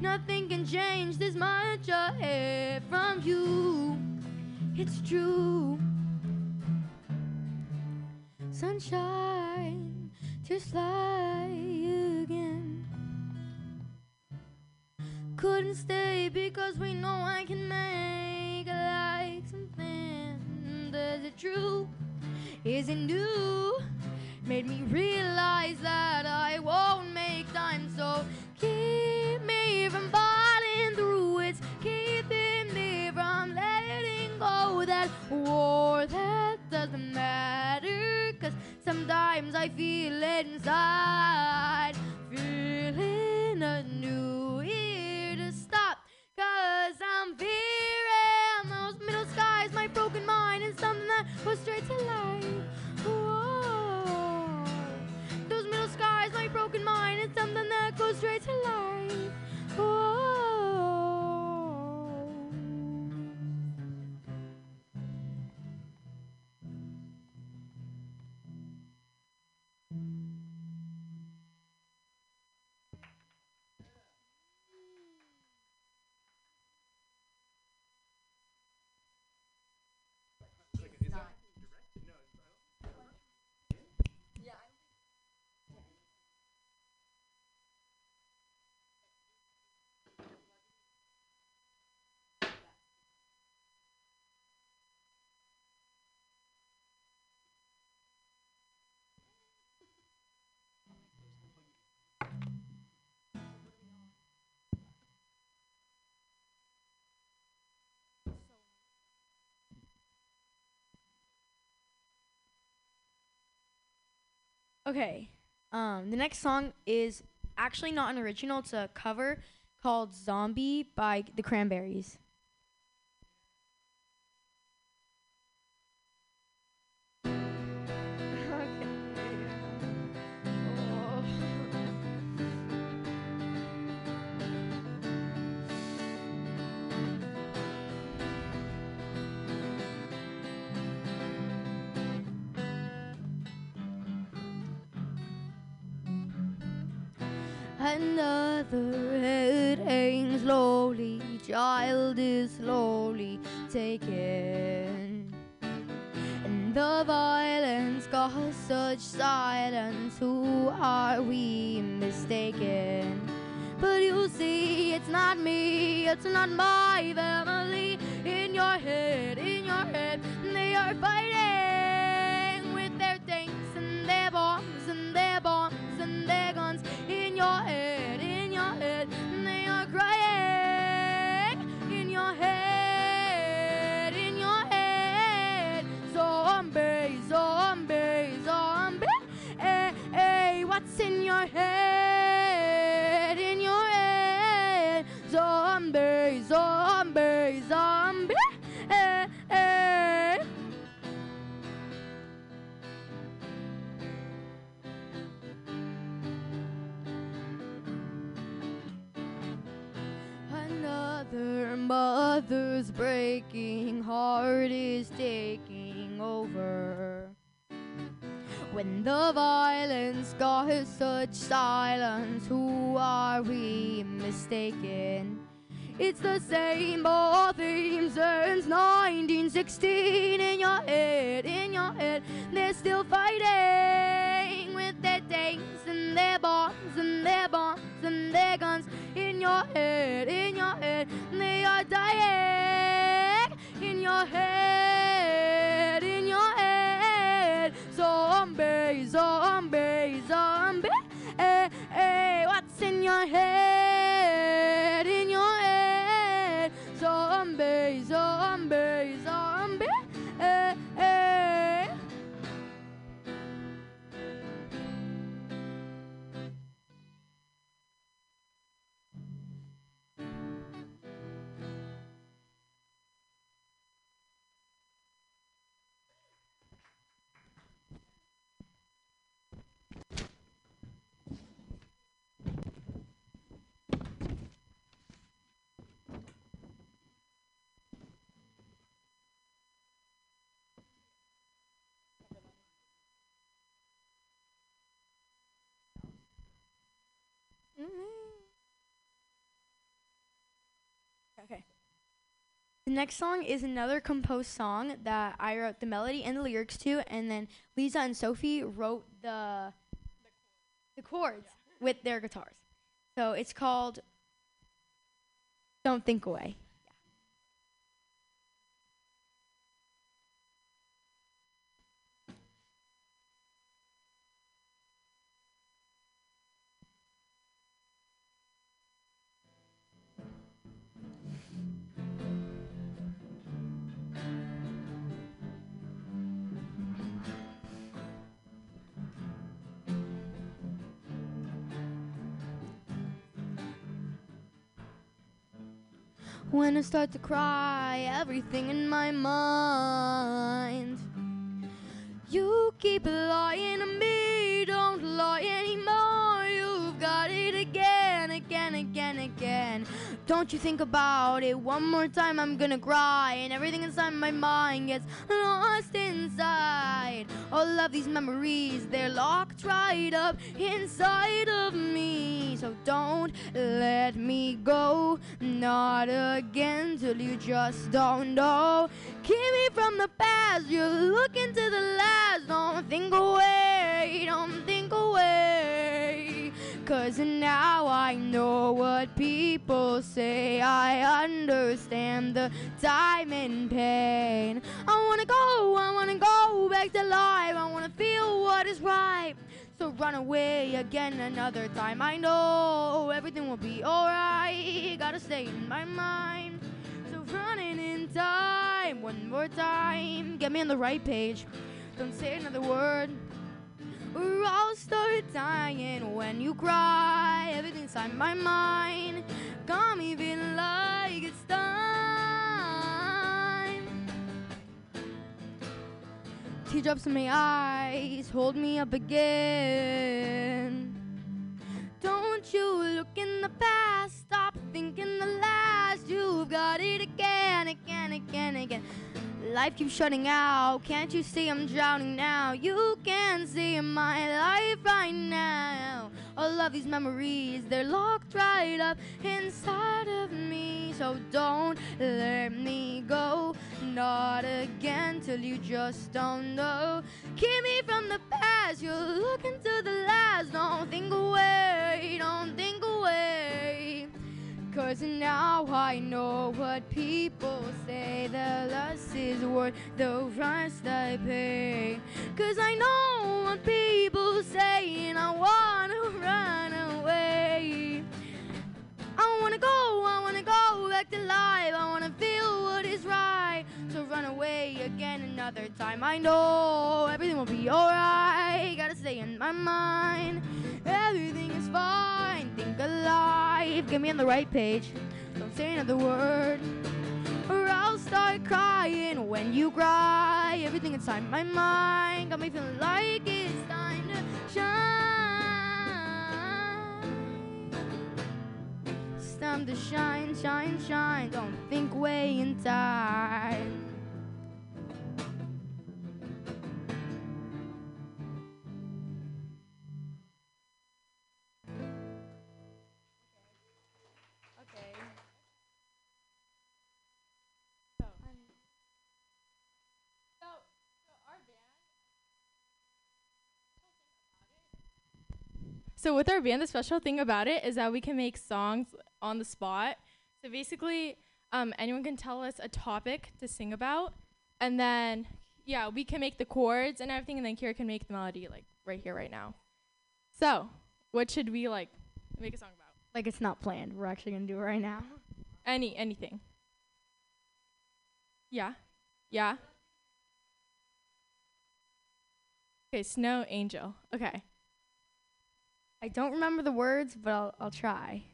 Nothing can change this much ahead from you. It's true. Sunshine, just like again. Couldn't stay because we know I can make like something. Is it true? Is it new? Made me realize that I won't make time, so keep me from falling through. It's keeping me from letting go. That war that doesn't matter, cause sometimes I feel inside. Feeling a cause I'm fearing those middle skies, my broken mind, and something that goes straight to life. Whoa. Those middle skies, my broken mind, and something that goes straight to life. Whoa. Okay. Um, the next song is actually not an original. It's a cover called "Zombie" by the Cranberries. Another head hangs slowly, child is slowly taken. And the violence caused such silence, who are we mistaken? But you see, it's not me, it's not my family. In your head, in your head, they are fighting Another mother's breaking heart is taking over. When the violence caused such silence, who are we mistaken? It's the same old theme since 1916 in your head, in your head. They're still fighting with and their bombs and their bombs and their guns. In your head, in your head, they are dying. In your head, in your head, zombie, zombie, zombie. Hey, eh, eh, hey, what's in your head? In your head, zombie, zombie. The next song is another composed song that I wrote the melody and the lyrics to, and then Lisa and Sophie wrote the the chords with their guitars. So it's called "Don't Think Away." When I start to cry, everything in my mind. You keep lying to me, don't lie anymore. You've got it again, again, again, again. Don't you think about it one more time, I'm gonna cry. And everything inside my mind gets lost inside. All of these memories, they're locked right up inside of me. So don't let me go, not again, till you just don't know. Keep me from the past, you're looking to the last. Don't think away, don't think away. Cause now I know what people say. I understand the time and pain. I wanna go, I wanna go back to life. I wanna feel what is right. So run away again another time. I know everything will be alright. Gotta stay in my mind. So running in time, one more time. Get me on the right page. Don't say another word. Or I'll start dying when you cry. Everything's inside my mind got me feeling like it's time. Teardrops in my eyes hold me up again. Don't you look in the past, stop thinking the last. You've got it again, again, again, again. Life keeps shutting out. Can't you see I'm drowning now? You can see my life right now. All of these memories, they're locked right up inside of me. So don't let me go. Not again till you just don't know. Keep me from the past. You're looking to the last. Don't think away. Don't think away. Cause now I know what people say The less is worth the price I pay. Cause I know what people say And I wanna run away I wanna go, I wanna go back to life. I wanna feel what is right. So run away again another time. I know everything will be alright. Gotta stay in my mind. Everything is fine, think alive. Get me on the right page. Don't say another word Or I'll start crying when you cry. Everything inside my mind Got me feeling like it's time to shine time to shine, shine, shine Don't think way in time. So with our band, the special thing about it is that we can make songs on the spot. So basically, um, anyone can tell us a topic to sing about, and then yeah, we can make the chords and everything, and then Kira can make the melody like right here, right now. So, what should we like make a song about? Like it's not planned. We're actually gonna do it right now. Any anything. Yeah, yeah. Okay, Snow Angel. Okay. I don't remember the words, but I'll I'll try.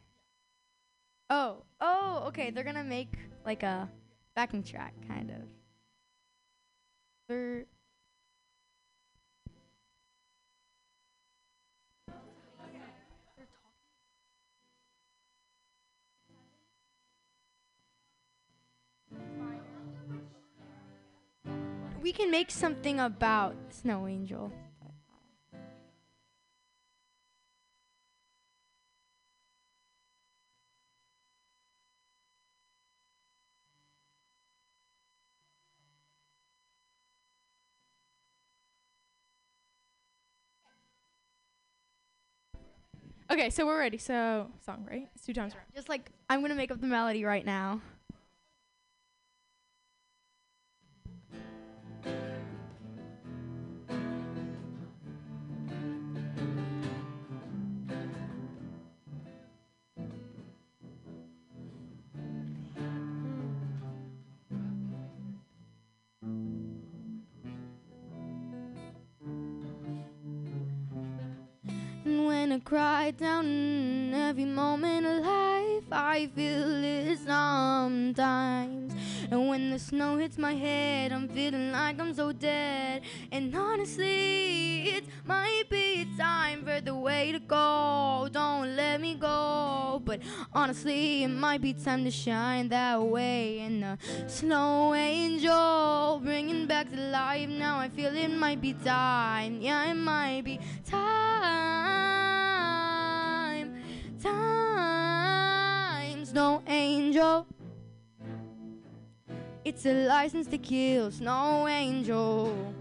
Oh, oh, okay. They're gonna make like a backing track, kind of. We can make something about Snow Angel. Okay, so we're ready. So song, right? It's two times around. Just like I'm gonna make up the melody right now. I cry down every moment of life, I feel it sometimes. And when the snow hits my head, I'm feeling like I'm so dead. And honestly, it might be time for the way to go. Don't let me go. But honestly, it might be time to shine that way. And the snow angel bringing back to life. Now I feel it might be time. Yeah, it might be time. Time. Snow angel. It's a license to kill, snow angel.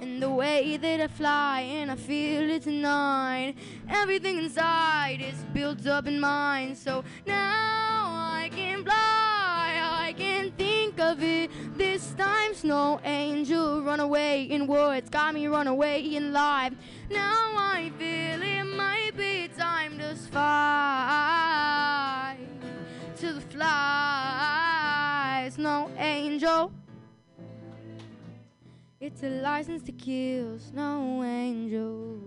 And the way that I fly and I feel it tonight. Everything inside is built up in mine. So now I can fly, I can think of it. This time, snow angel, run away in words, got me run away in life. Now I feel it might be fly to the flies, no angel. It's a license to kill, no angel.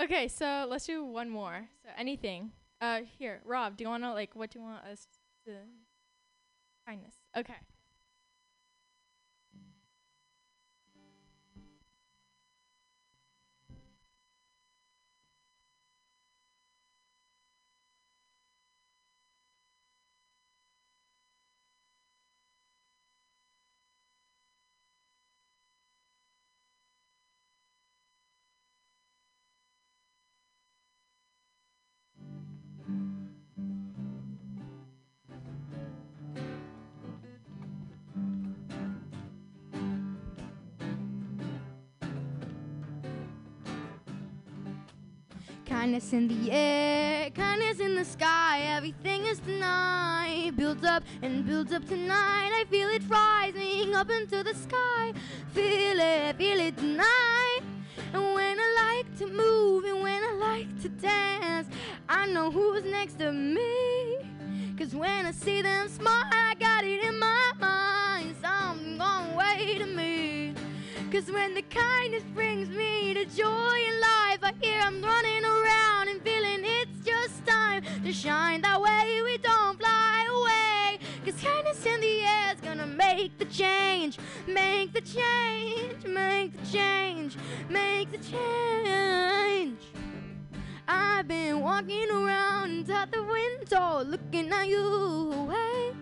Okay, so let's do one more. So anything. Uh, here, Rob. Do you wanna like what do you want us to? Kindness. Okay. Kindness in the air, kindness in the sky. Everything is tonight. Builds up and builds up tonight. I feel it rising up into the sky. Feel it, feel it tonight. And when I like to move and when I like to dance, I know who's next to me. Cause when I see them smile, I got it Cause when the kindness brings me to joy in life, I hear I'm running around and feeling it's just time to shine. That way we don't fly away. Cause kindness in the air is gonna make the change. Make the change, make the change, make the change. I've been walking around inside the window looking at you away.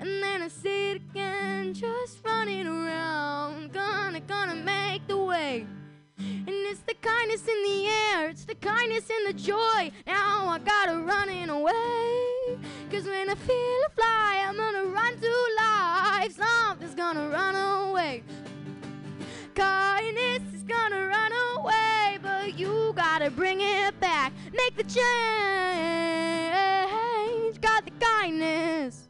And then I see it again, just running around. Gonna, gonna make the way. And it's the kindness in the air, it's the kindness in the joy. Now I gotta running away. Cause when I feel a fly, I'm gonna run to life. Something's gonna run away. Kindness is gonna run away, but you gotta bring it back. Make the change. Got the kindness.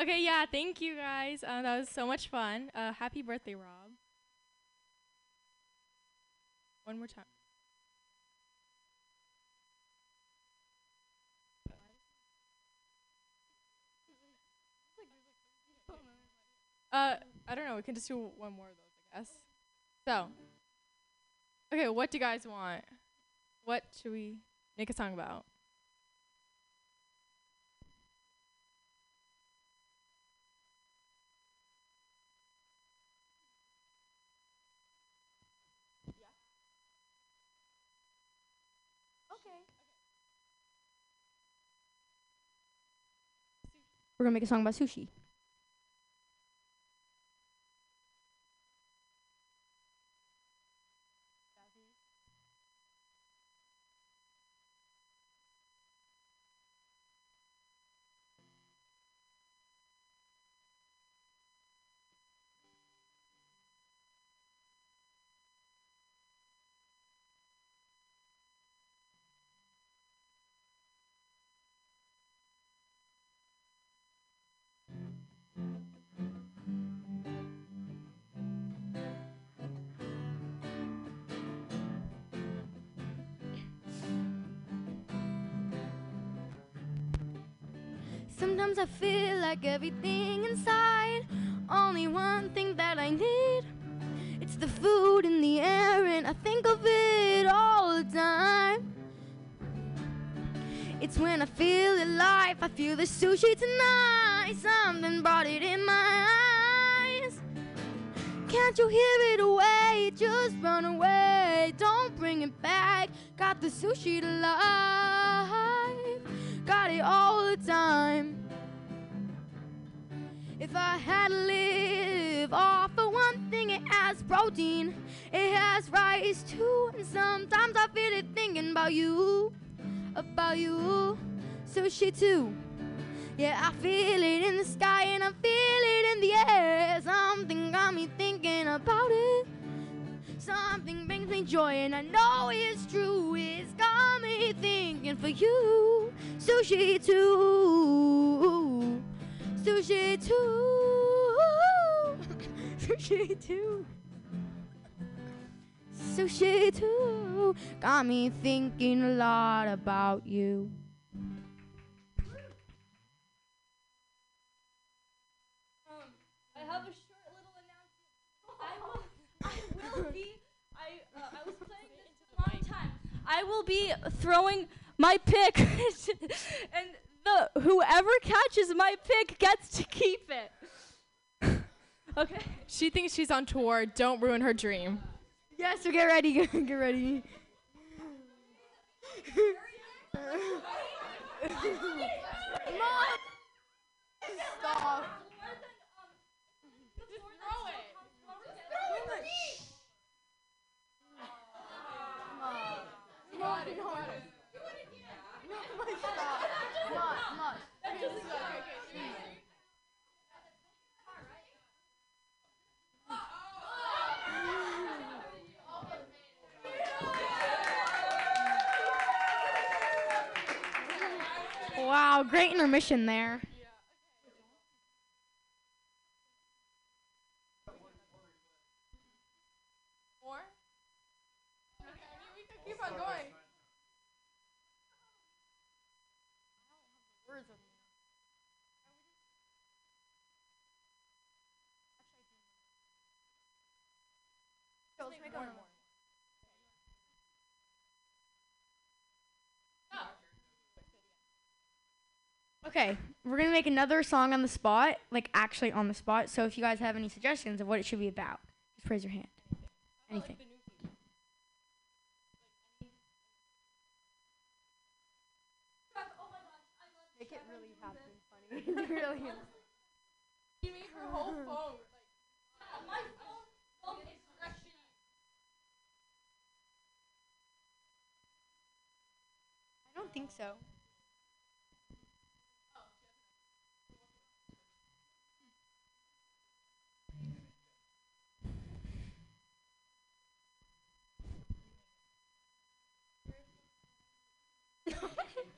Okay, yeah, thank you guys. Uh, that was so much fun. Uh, happy birthday, Rob. One more time. Uh, I don't know. We can just do one more of those, I guess. So, okay, what do you guys want? What should we make a song about? We're gonna make a song about sushi. Sometimes I feel like everything inside. Only one thing that I need. It's the food in the air, and I think of it all the time. It's when I feel alive, I feel the sushi tonight. Something brought it in my eyes. Can't you hear it away? Just run away. Don't bring it back. Got the sushi to life. Got it all the time. If I had to live off of one thing, it has protein. It has rice too. And sometimes I feel it thinking about you. About you. Sushi too. Yeah, I feel it in the sky and I feel it in the air. Something got me thinking about it. Something brings me joy and I know it's true. It's got me thinking for you. Sushi too. Sushi too. Sushi too. Sushi too. Got me thinking a lot about you. I have a short little announcement. I will, I will be, I, uh, I was playing this time. I will be throwing my pick, and the whoever catches my pick gets to keep it. okay. She thinks she's on tour. Don't ruin her dream. Yes, so get ready, get ready. Mom! Stop. Wow, great intermission there. More? Okay, I mean, we could keep on going. Let's make one more. Okay, we're gonna make another song on the spot, like actually on the spot. So if you guys have any suggestions of what it should be about, just raise your hand. Anything. Make it really happen funny. Really is. You made her whole phone. My phone, phone is crashing. I don't think so.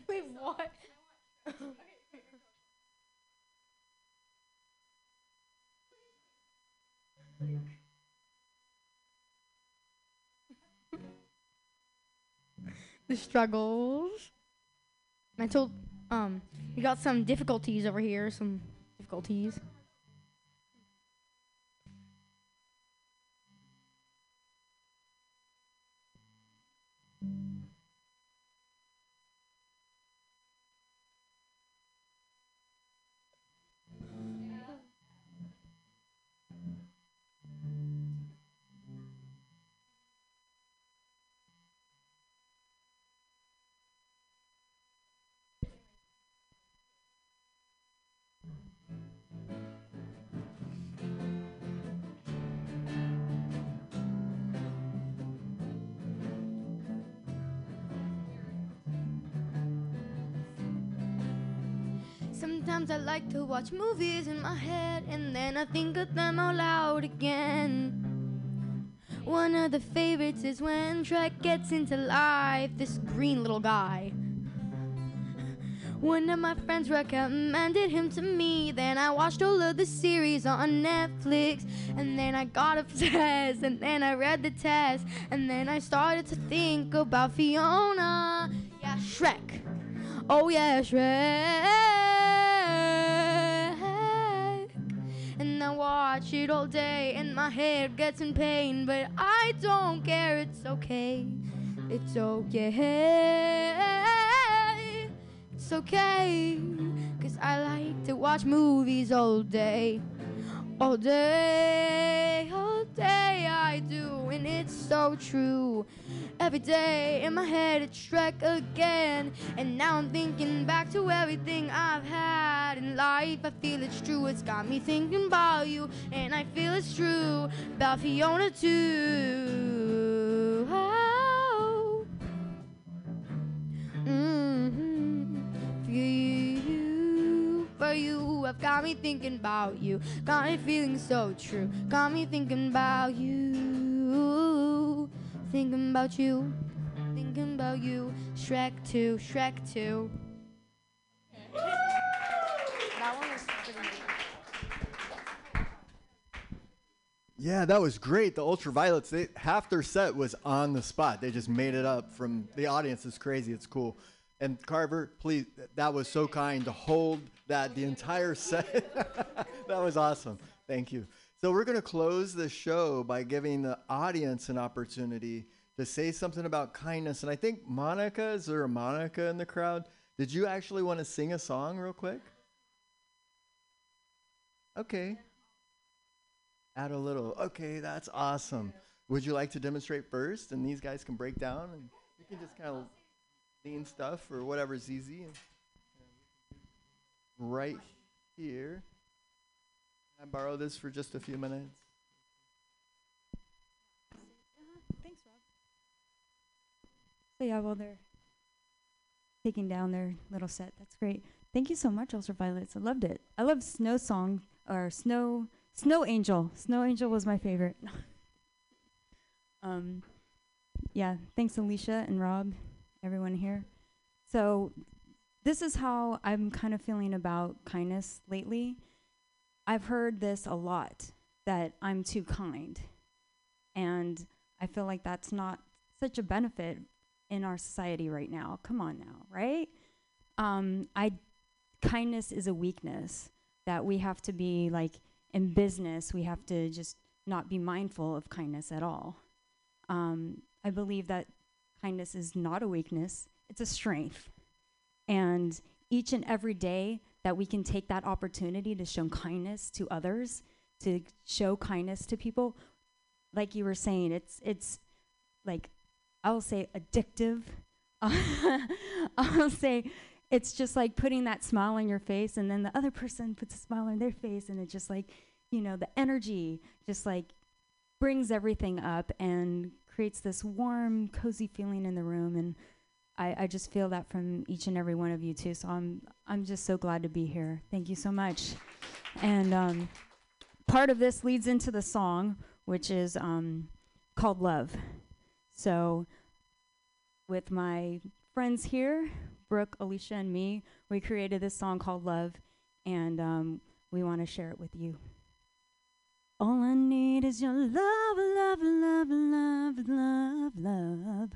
Wait, what? the struggles. Mental, um, we got some difficulties over here. Some difficulties. Watch movies in my head and then I think of them out loud again. One of the favorites is when Shrek gets into life, this green little guy. One of my friends recommended him to me. Then I watched all of the series on Netflix. And then I got obsessed. And then I read the test. And then I started to think about Fiona. Yeah, Shrek. Oh, yeah, Shrek. Watch it all day, and my head gets in pain. But I don't care, it's okay. It's okay. It's okay. Cause I like to watch movies all day. All day, all day I do, and it's so true. Every day in my head it's Shrek again, and now I'm thinking back to everything I've had in life. I feel it's true, it's got me thinking about you, and I feel it's true about Fiona too. Oh. Mhm. For you, I've got me thinking about you. Got me feeling so true. Got me thinking about you. Thinking about you. Thinking about you. Shrek 2, Shrek 2. that one was pretty Yeah, that was great. The Ultraviolets, they, half their set was on the spot. They just made it up from the audience. It's crazy. It's cool. And Carver, please, that was so kind to hold that the entire set. that was awesome. Thank you. So we're going to close the show by giving the audience an opportunity to say something about kindness. And I think Monica, is there a Monica in the crowd? Did you actually want to sing a song real quick? Okay. Add a little. Okay, that's awesome. Would you like to demonstrate first? And these guys can break down and you can just kind of lean stuff or whatever's easy. Right here. Can I borrow this for just a few minutes? Thanks, Rob. So yeah, while they're taking down their little set, that's great. Thank you so much, Ultraviolets. I loved it. I love Snow Song or Snow Snow Angel. Snow Angel was my favorite. um, yeah. Thanks, Alicia and Rob, everyone here. So this is how I'm kind of feeling about kindness lately. I've heard this a lot that I'm too kind. And I feel like that's not such a benefit in our society right now. Come on now, right? Um, I kindness is a weakness that we have to be like in business. We have to just not be mindful of kindness at all. Um, I believe that kindness is not a weakness; it's a strength. And each and every day that we can take that opportunity to show kindness to others, to show kindness to people, like you were saying, it's it's like I'll say addictive. I'll say it's just like putting that smile on your face, and then the other person puts a smile on their face, and it's just like you know the energy just like brings everything up and creates this warm, cozy feeling in the room, and I, I just feel that from each and every one of you too. So I'm I'm just so glad to be here. Thank you so much. And um, part of this leads into the song, which is um, called Love. So with my friends here, Brooke, Alicia, and me, we created this song called Love, and um, we want to share it with you. All I need is your love, love, love, love, love, love.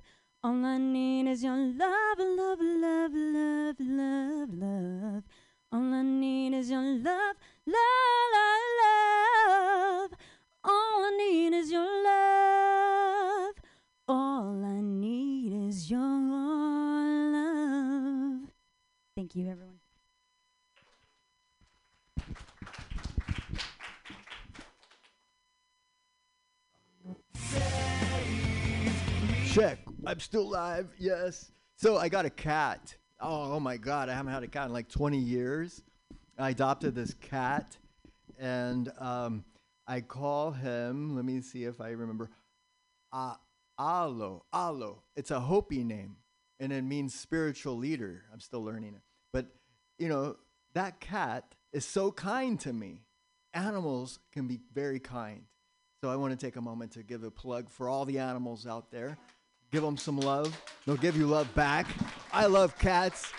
All I need is your love, love, love, love, love, love. All I need is your love, love, love, love. All I need is your love. All I need is your love. Thank you, everyone. Check. I'm still alive. Yes. So I got a cat. Oh, oh my God. I haven't had a cat in like 20 years. I adopted this cat and um, I call him, let me see if I remember, uh, Alo. Alo. It's a Hopi name and it means spiritual leader. I'm still learning it. But, you know, that cat is so kind to me. Animals can be very kind. So I want to take a moment to give a plug for all the animals out there. Give them some love. They'll give you love back. I love cats.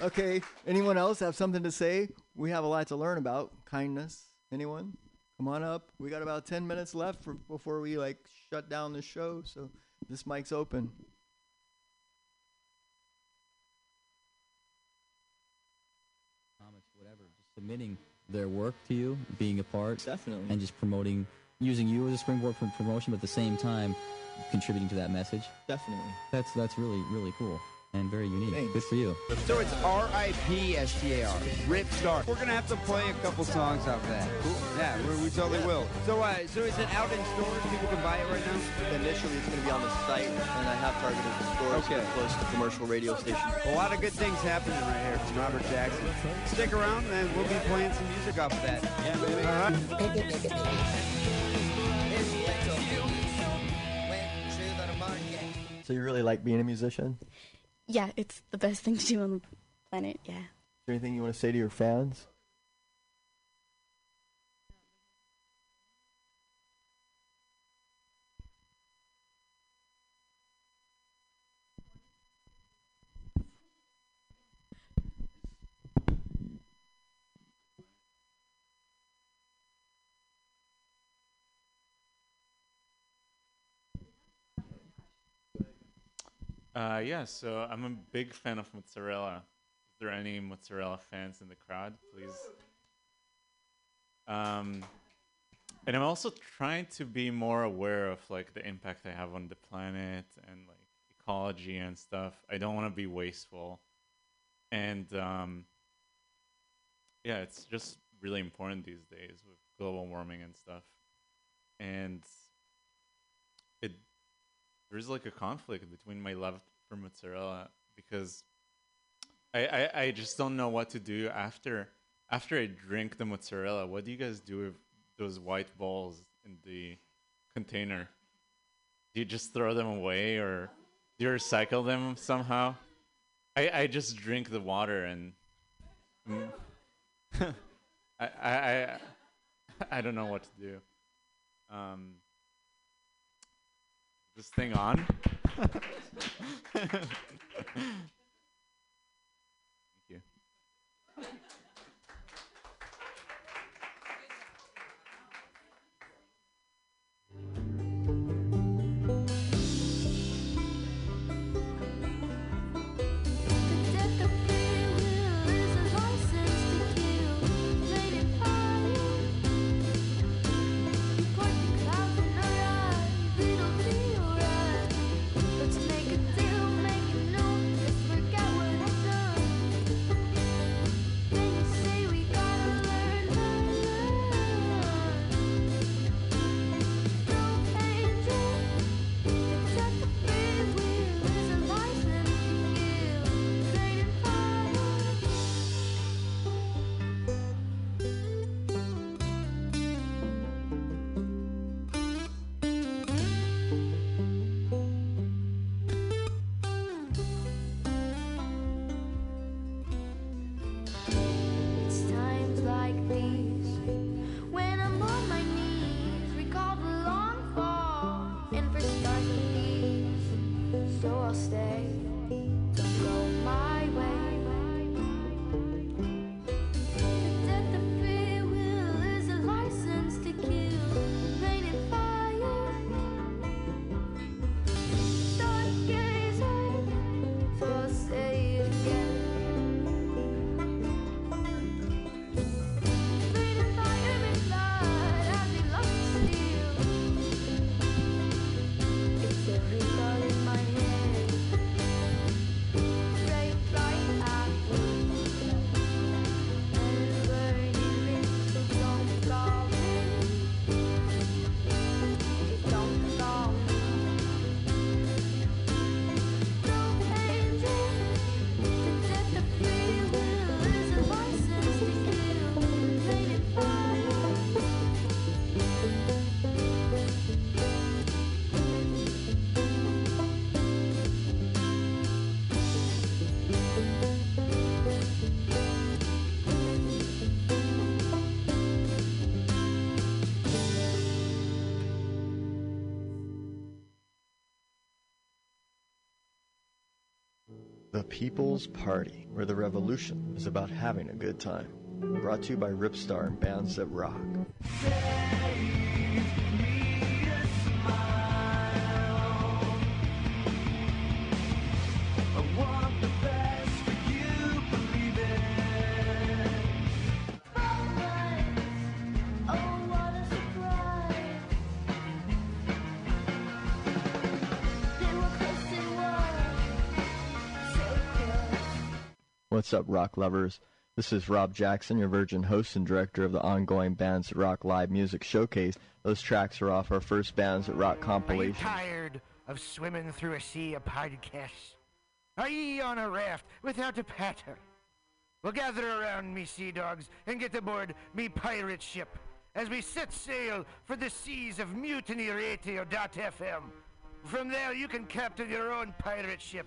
Okay, anyone else have something to say? We have a lot to learn about kindness. Anyone? Come on up. We got about 10 minutes left for, before we like shut down the show. So this mic's open. comments, whatever, just submitting their work to you, being a part, definitely, and just promoting, using you as a springboard for promotion, but at the same time, contributing to that message. Definitely. That's that's really really cool and very unique. Thanks. Good for you. So it's R I P S T A R. Rip Star. We're gonna have to play a couple songs off that. Cool. Yeah, we, we totally will. So, uh, so is it out in stores? People can buy it right now. Initially, it's going to be on the site, and I have targeted stores Okay. close to commercial radio stations. A lot of good things happening right here from Robert Jackson. Stick around, and we'll be playing some music off of that. Yeah, baby. All right. So you really like being a musician? Yeah, it's the best thing to do on the planet. Yeah. Is there anything you want to say to your fans? Uh, yeah, so I'm a big fan of mozzarella. Is there any mozzarella fans in the crowd, please? Um, and I'm also trying to be more aware of like the impact I have on the planet and like ecology and stuff. I don't want to be wasteful, and um, yeah, it's just really important these days with global warming and stuff. And there's like a conflict between my love for mozzarella because I, I I just don't know what to do after after I drink the mozzarella. What do you guys do with those white balls in the container? Do you just throw them away or do you recycle them somehow? I I just drink the water and mm, I, I I I don't know what to do. Um, this thing on? Thank you. People's Party, where the revolution is about having a good time. Brought to you by Ripstar and bands that rock. What's up, rock lovers? This is Rob Jackson, your Virgin host and director of the ongoing Bands That Rock Live Music Showcase. Those tracks are off our first Bands That Rock Are you compilation. tired of swimming through a sea of podcasts? Are ye on a raft without a paddle? Well, gather around me, sea dogs, and get aboard me pirate ship as we set sail for the seas of MutinyRadio.fm. From there, you can captain your own pirate ship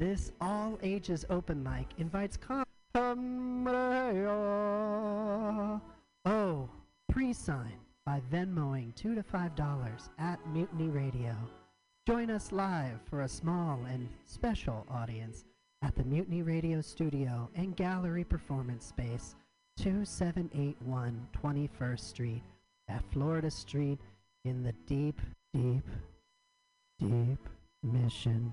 This all ages open mic invites. Oh, pre-sign by Venmoing two to five dollars at Mutiny Radio. Join us live for a small and special audience at the Mutiny Radio Studio and Gallery Performance Space, 2781 21st Street at Florida Street in the deep, deep, deep Mission.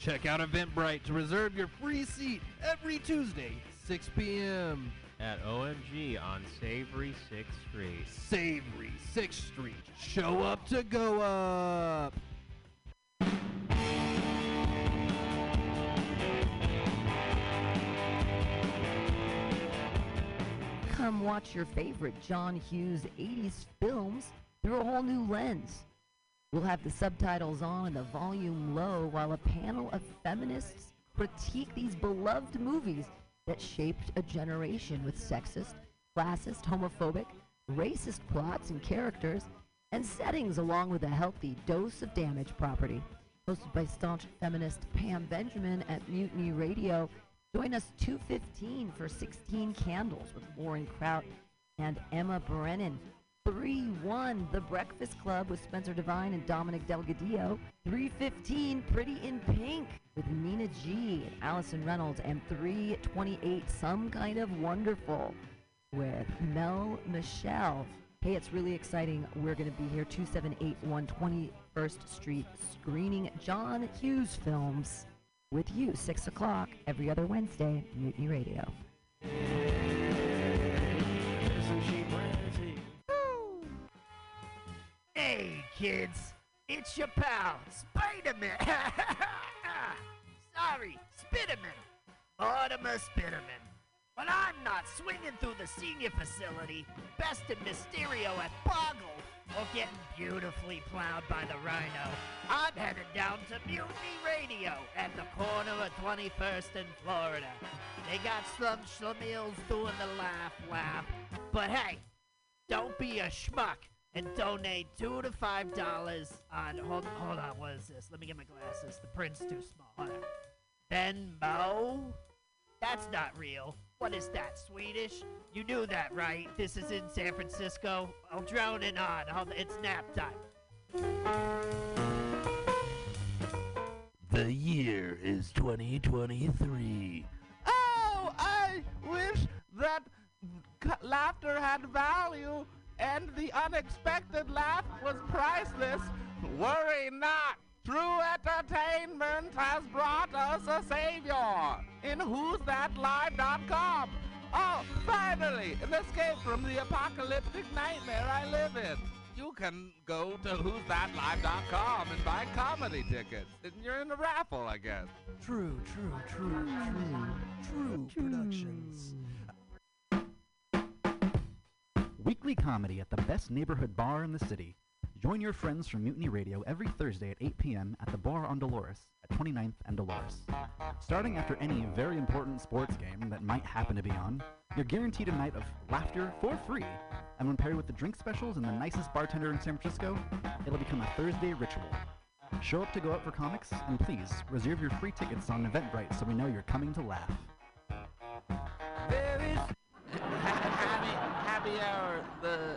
Check out Eventbrite to reserve your free seat every Tuesday, 6 p.m. At OMG on Savory 6th Street. Savory 6th Street. Show up to go up. Come watch your favorite John Hughes 80s films through a whole new lens. We'll have the subtitles on and the volume low while a panel of feminists critique these beloved movies that shaped a generation with sexist, classist, homophobic, racist plots and characters and settings along with a healthy dose of damage property. Hosted by staunch feminist Pam Benjamin at Mutiny Radio. Join us 215 for 16 Candles with Lauren Kraut and Emma Brennan. 3-1 The Breakfast Club with Spencer Devine and Dominic Delgadillo. 315 Pretty in Pink with Nina G and Allison Reynolds. And 328 Some Kind of Wonderful with Mel Michelle. Hey, it's really exciting. We're going to be here 2781 21st Street screening John Hughes films with you, 6 o'clock every other Wednesday, Mutiny Radio. Hey, kids, it's your pal, Spider-Man. Sorry, Spiderman. Mortimer Spiderman. But I'm not swinging through the senior facility, besting Mysterio at Boggle, or getting beautifully plowed by the Rhino. I'm headed down to Mutiny Radio at the corner of 21st and Florida. They got some schlemiels doing the laugh laugh. But hey, don't be a schmuck and donate two to five dollars on hold hold on, what is this? Let me get my glasses. The print's too small. Hold on. Venmo? That's not real. What is that, Swedish? You knew that, right? This is in San Francisco. I'll drone it on. Hold it's nap time. The year is 2023. Oh, I wish that laughter had value and the unexpected laugh was priceless. Worry not. True entertainment has brought us a savior in who'sthatlive.com. Oh, finally, an escape from the apocalyptic nightmare I live in. You can go to who'sthatlive.com and buy comedy tickets. And you're in a raffle, I guess. True, true, true, true, true productions. Weekly comedy at the best neighborhood bar in the city. Join your friends from Mutiny Radio every Thursday at 8 p.m. at the bar on Dolores at 29th and Dolores. Starting after any very important sports game that might happen to be on, you're guaranteed a night of laughter for free. And when paired with the drink specials and the nicest bartender in San Francisco, it'll become a Thursday ritual. Show up to go out for comics, and please reserve your free tickets on Eventbrite so we know you're coming to laugh. There is happy, happy hour the,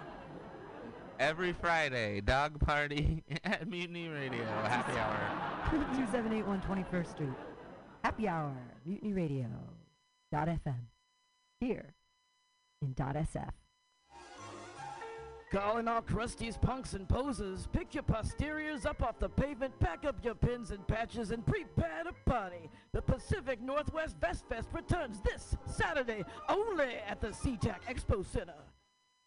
Every Friday, dog party at Mutiny Radio. Happy hour. 2781 21st Street. Happy Hour, Mutiny Radio. Dot FM. Here in dot SF. Calling all crusties, punks, and posers. Pick your posteriors up off the pavement, pack up your pins and patches, and prepare to party. The Pacific Northwest Vest Fest returns this Saturday only at the SeaTac Expo Center.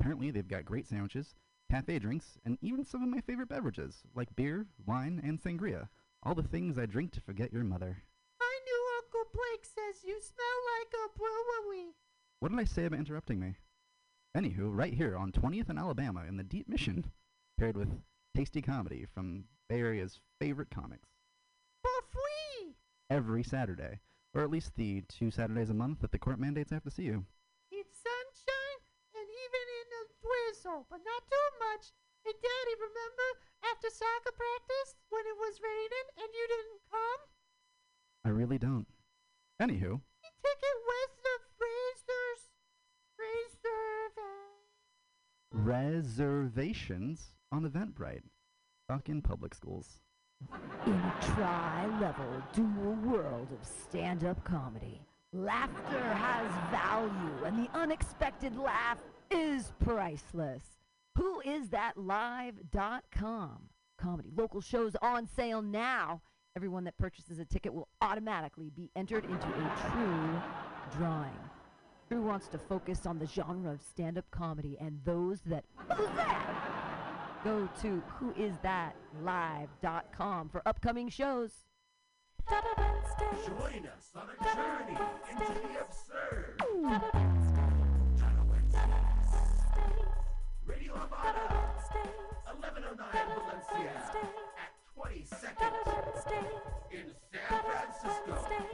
Apparently, they've got great sandwiches, cafe drinks, and even some of my favorite beverages, like beer, wine, and sangria. All the things I drink to forget your mother. My new Uncle Blake says you smell like a brewery. What did I say about interrupting me? Anywho, right here on 20th and Alabama in the Deep Mission, paired with tasty comedy from Bay Area's favorite comics. For free. Every Saturday, or at least the two Saturdays a month that the court mandates I have to see you. Drizzle, but not too much. Hey, Daddy, remember after soccer practice when it was raining and you didn't come? I really don't. Anywho, Ticket with the Fraser's Reserve. reservations on Eventbrite. Fuck in public schools. In a tri-level dual world of stand-up comedy, laughter has value and the unexpected laugh is priceless. Who is that live.com? Comedy local shows on sale now. Everyone that purchases a ticket will automatically be entered into a true drawing. Drew wants to focus on the genre of stand-up comedy and those that who's that? Go to whoisthatlive.com for upcoming shows. Join us on a journey into the absurd. At 22nd in San Francisco.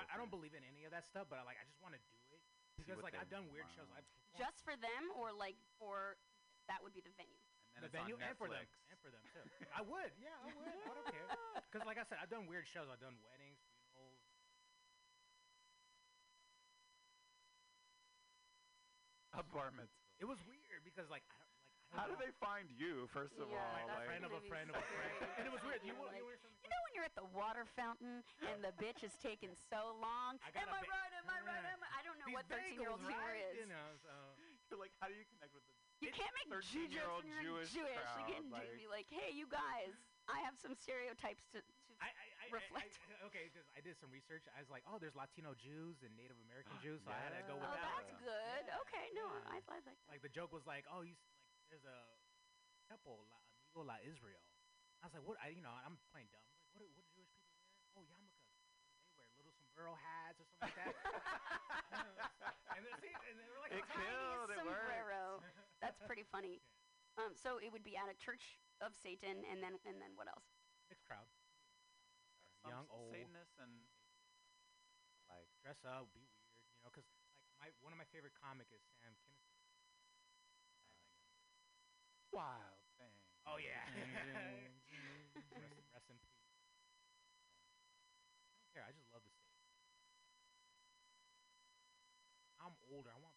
I, I don't believe in any of that stuff, but I like I just want to do it because like I've done weird shows. I've Just for them, or like for that would be the venue. the venue and for them and for them too. I would, yeah, I would. I don't care. Because like I said, I've done weird shows. I've done weddings, funerals. A bar mitzvah. It was weird because like I How do they find you, first of Yeah, all? that's Like, friend of a friend of a friend, and it was weird. You, Like, you were you know when you're at the water fountain and the bitch is taking so long? I Am got a I ba- right? Am I right? Am I? I don't know These what 13 year old bagels, humor right? is. You know, so You're like, how do you connect with the You can't make Jew jokes 13-year-old when you're Jewish Jewish. crowd, you can ju- like- be like, hey, you guys, I have some stereotypes to, to I, I, reflect. I, I, okay, because I did some research. I was like, oh, there's Latino Jews and Native American Jews, so I had to go with oh, that. that's good. Okay, no, I, I like that. Like the joke was like, oh, you s- like there's a temple, La Amigo La Israel. I was like, what? I you know, I'm playing dumb. I was like, what? do- What do Jewish people wear? Oh, yarmulkes. They wear little sombrero hats or something like that. and, they, see, and they were like, It "Oh, killed, it sombrero. That's pretty funny. Um, so it would be at a church of Satan, and then and then what else? Mixed crowd. some Young, old. Satanists and like dress up, be weird, you know, because like my one of my favorite comic is Sam Kinison. Wild oh, thing. Oh yeah. Rest, rest in peace. I don't care. I just love the stage. I'm older. I want.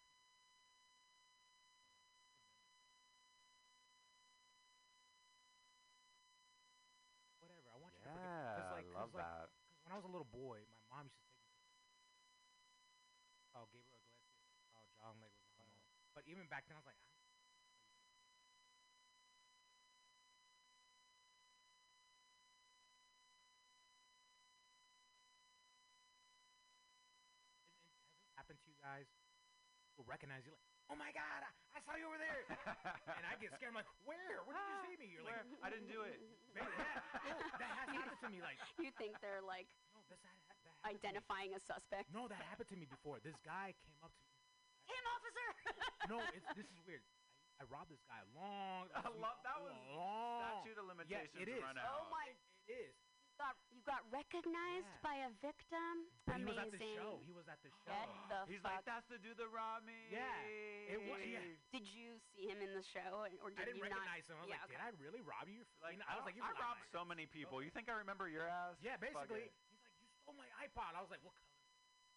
Whatever. I want you to forget. Yeah, Cause I like, 'cause love like, that. 'cause when I was a little boy, my mom used to take me to. Oh, Gabriel Iglesias. Oh, John Leguizamo. But even back then, I was like, I happened to you guys? Will recognize you like, oh my god, I, I saw you over there, and I get scared. I'm like, where? Where did you see me? You're like, I didn't do it. Man, yeah, no, that has happened to me. Like, You think they're like no, this that, that happened to me. identifying a suspect? No, that happened to me before. This guy came up to me. Him, officer. No, it's this is weird. I, I robbed this guy long. I love that was long. statute of Yeah, limitations it is. run Oh out. my! It is. You got you got recognized Yeah. by a victim. But he Amazing. was at the show. He was at the show. Get the He's fuck. like, that's the dude that robbed me. Yeah, it was. Yeah. Did you see him in the show, or did I didn't you recognize not? him. I was yeah, like, okay. did I really rob you? Like, You I was like, you I robbed so many people. You think I remember your ass? Yeah, basically. He's like, you stole my iPod. I was like, what?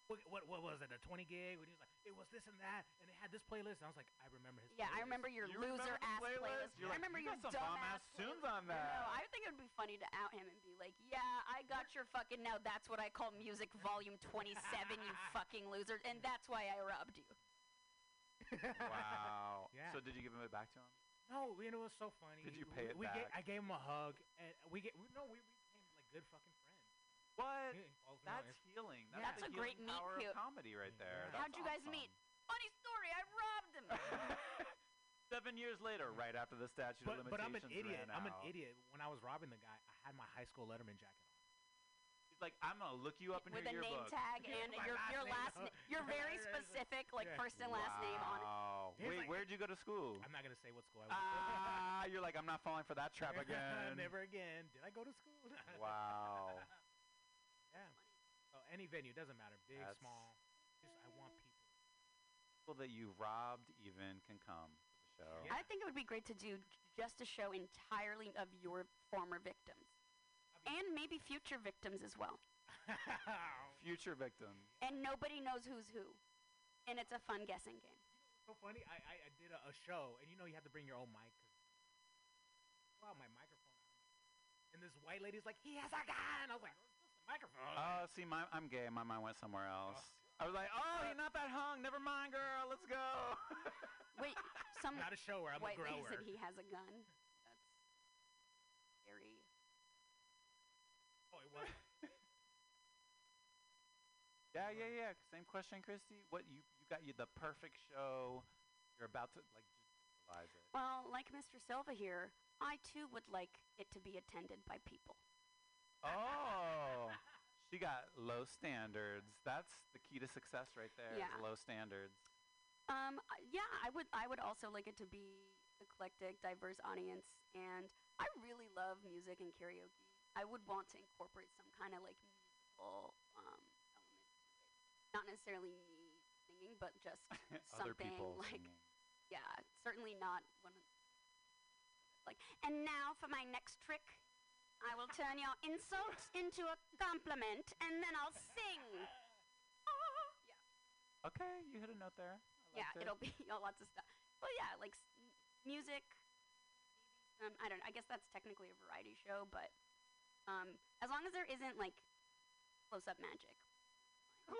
What, what, what was it? A 20 gig? And he was like, it was this and that, and it had this playlist. And I was like, I remember his. Yeah, I remember your You loser the ass playlist? playlist. You're I like, remember "You your got some dumb bomb-ass ass tunes playlist." on that. No, I think it would be funny to out him and be like, "Yeah, I got your fucking now. That's what I call music volume 27, you fucking loser, and that's why I robbed you." Wow. Yeah. So did you give him it back to him? No, you know, it was so funny. Did you We- pay it we ga- back? I gave him a hug, and we get we, no, we, we became like good fucking friends. What? He falls in That's healing. That's, That's the a great healing meet power cute. of comedy right there. Yeah. How'd That's you guys awesome. meet? Funny story. I robbed him. Seven years later, right after the statute But, of limitations. but I'm an idiot. ran I'm an idiot. When I was robbing the guy, I had my high school Letterman jacket on. He's like, I'm gonna look you up in With your a name yearbook. tag and my your last your name. last name. You're very specific, like Yeah. first and last name on it. Wow. Wait, like- where'd you go to school? I'm not gonna say what school I went Ah, you're like, I'm not falling for that trap again. Never again. Did I go to school? Wow. Yeah. So any venue doesn't matter, big, That's- small. Just I want people. People that you robbed even can come to the show. I think it would be great to do just a show entirely of your former victims, and maybe future victims as well. Future victims. And nobody knows who's who, and it's a fun guessing game. so funny. I, I, I did a, a show, and you know you have to bring your own mic. 'cause- Pull out my microphone, and this white lady's like, "He has a gun." I was like, "It's just a microphone." Oh, see, my, I'm gay. My mind went somewhere else. I was like, oh, you're not that hung. Never mind, girl. Let's go. Wait, some Not a shower. I'm a white lady grower. said he has a gun. That's very. Oh, it was. Yeah, yeah, yeah. Same question, Christy. What you you got you the perfect show. You're about to like just visualize it. Well, like Mr. Silva here, I too would like it to be attended by people. Oh, she got low standards. That's the key to success right there. Yeah. low standards. Um, I- yeah, I would. I would also like it to be eclectic, diverse audience, and I really love music and karaoke. I would want to incorporate some kind of like musical um, element to it. Not necessarily me singing, but just something people like singing. yeah, certainly not one. Of, like, and now for my next trick, I will turn your insult into a compliment, and then I'll sing. Okay, you hit a note there. I yeah, it. it'll be you know, lots of stuff. Well, yeah, like music. Um, I don't. Know, I guess that's technically a variety show, but um, as long as there isn't like close-up magic.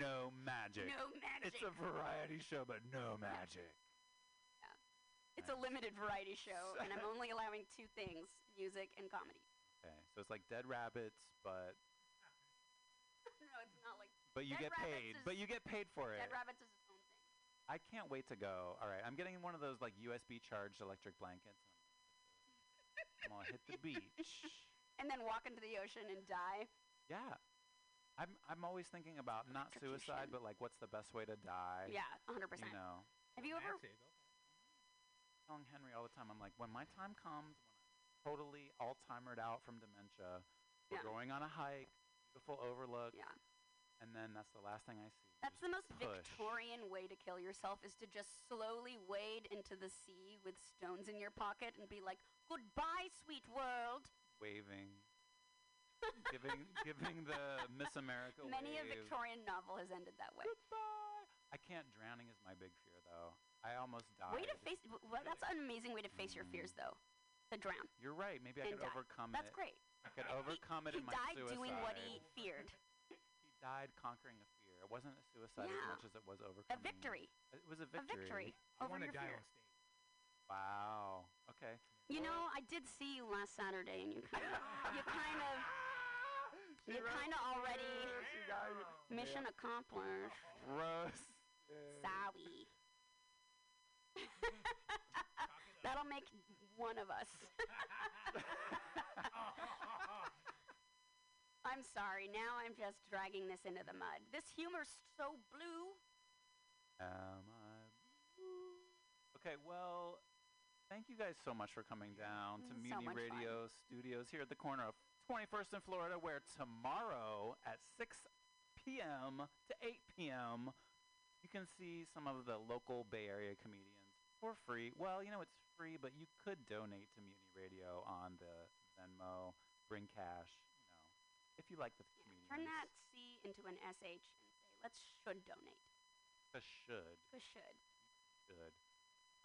No magic. No magic. It's a variety show, but no magic. It's a limited variety show, and I'm only allowing two things: music and comedy. Okay, so it's like Dead Rabbits, but no, it's not like. but you Dead get Rabbits paid. But you get paid for it. Dead Rabbits is its own thing. I can't wait to go. All right, I'm getting one of those like USB charged electric blankets. I'm gonna hit the beach. And then walk into the ocean and die. Yeah. I'm I'm always thinking about not suicide, but like what's the best way to die? Yeah, 100%. You know, Have you ever? Telling Henry all the time. I'm like, when my time comes, when I'm totally Alzheimer'd out from dementia, we're going on a hike, beautiful overlook. Yeah. And then that's the last thing I see. That's the most push. Victorian way to kill yourself is to just slowly wade into the sea with stones in your pocket and be like, "Goodbye, sweet world." Waving. giving giving the Miss America Many a. Victorian novel has ended that way. I can't. Drowning is my big fear, though. I almost died. Way to face. w- Well, that's an amazing way to face your fears, mm-hmm. though. To drown. You're right. Maybe I and could die. overcome That's it. That's great. I could overcome it he in my died doing what he feared. He died conquering a fear. It wasn't a suicide as much as it was overcoming. A overcoming. victory. It was a victory. A victory. victory I over want your to die fear. on stage. Wow. Okay. You know, I did see you last Saturday, and you kind of, you kind of, you kind of already mission accomplished. Gross. Sorry. That'll make one of us. I'm sorry. Now I'm just dragging this into the mud. This humor's so blue. Am I? Okay. Well, thank you guys so much for coming down to Mm, so Mutiny much fun. Radio Studios here at the corner of 21st and Florida, where tomorrow at 6 p.m. to 8 p.m. you can see some of the local Bay Area comedians for free. Well, you know it's free, but you could donate to Mutiny Radio on the Venmo, bring cash, you know, if you like the comedians. Turn that C into an SH and say, let's should donate. The should. We should. Good.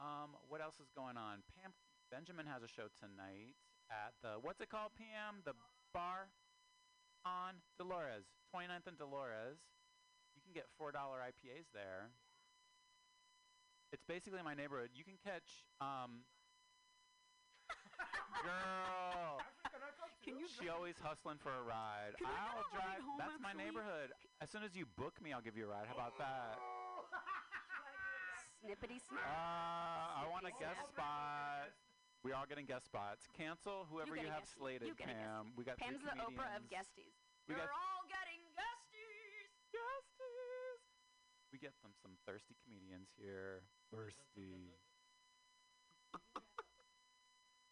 Um, what else is going on? Pam Benjamin has a show tonight at the what's it called? PM the bar on Dolores, 29th and Dolores. You can get four dollar IPAs there. It's basically my neighborhood. You can catch um. Girl, Can you she always hustling for a ride. Can I have I'll a drive. home, That's my actually? neighborhood. As soon as you book me, I'll give you a ride. How about that? Snippety snap. Uh, I want a guest spot. We are getting guest spots. Cancel whoever get you have slated, you get Pam. We got Pam's the Oprah of guesties. We You're got get them some thirsty comedians here. Thirsty.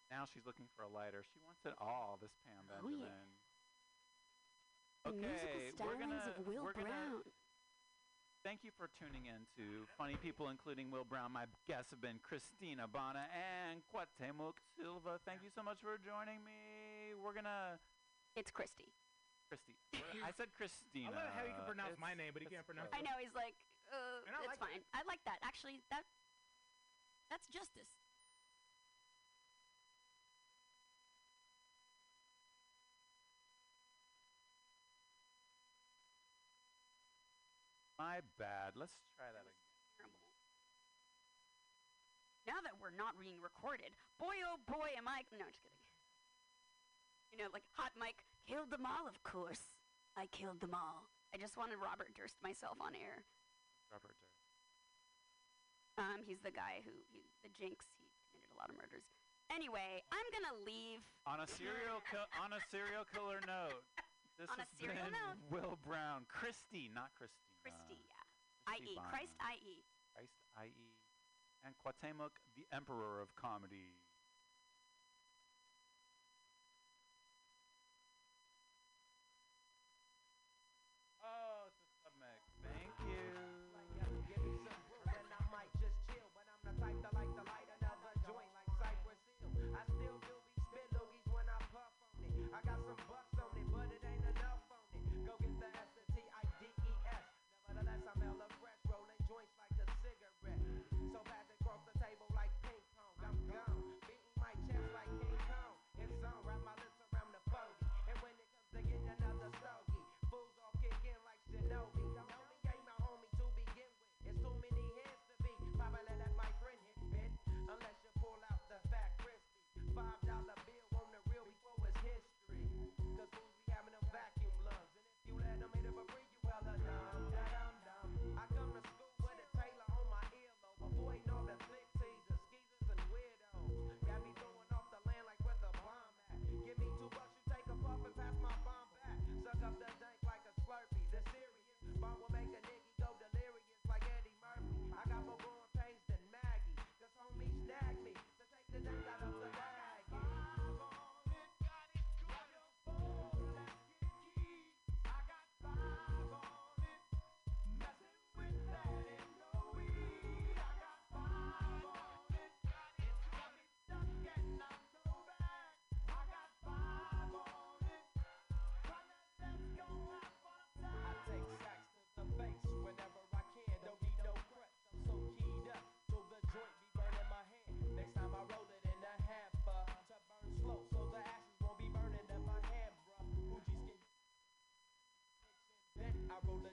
now she's looking for a lighter. She wants it all. This Pam Oh, yeah. Benjamin. The Okay, musical we're gonna stylings of Will we're gonna Brown. Thank you for tuning in to Funny People, including Will Brown. My guests have been Christina Bana and Quatemuk Silva. Thank you so much for joining me. We're gonna. It's Christy. Christy. I said Christina. I love how you can pronounce It's- my name, but he can't pronounce it. I know he's like, Uh, And I it's like fine. I like that. Actually, that that's justice. My bad. Let's try that again. Terrible. Now that we're not being recorded, boy oh boy am I. No, just kidding. You know, like Hot Mike killed them all. Of course, I killed them all. I just wanted Robert Durst myself on air. Robert Durst. Um, he's the guy who he, the Jinx. He committed a lot of murders. Anyway, I'm gonna leave. On a serial kill on a serial killer note. This On a has serial been note. Will Brown, Christy, not Christina. Christy, yeah. Christy I.E. Christ I.E. Christ, I.E. And Quatemoc, the Emperor of Comedy. I roll a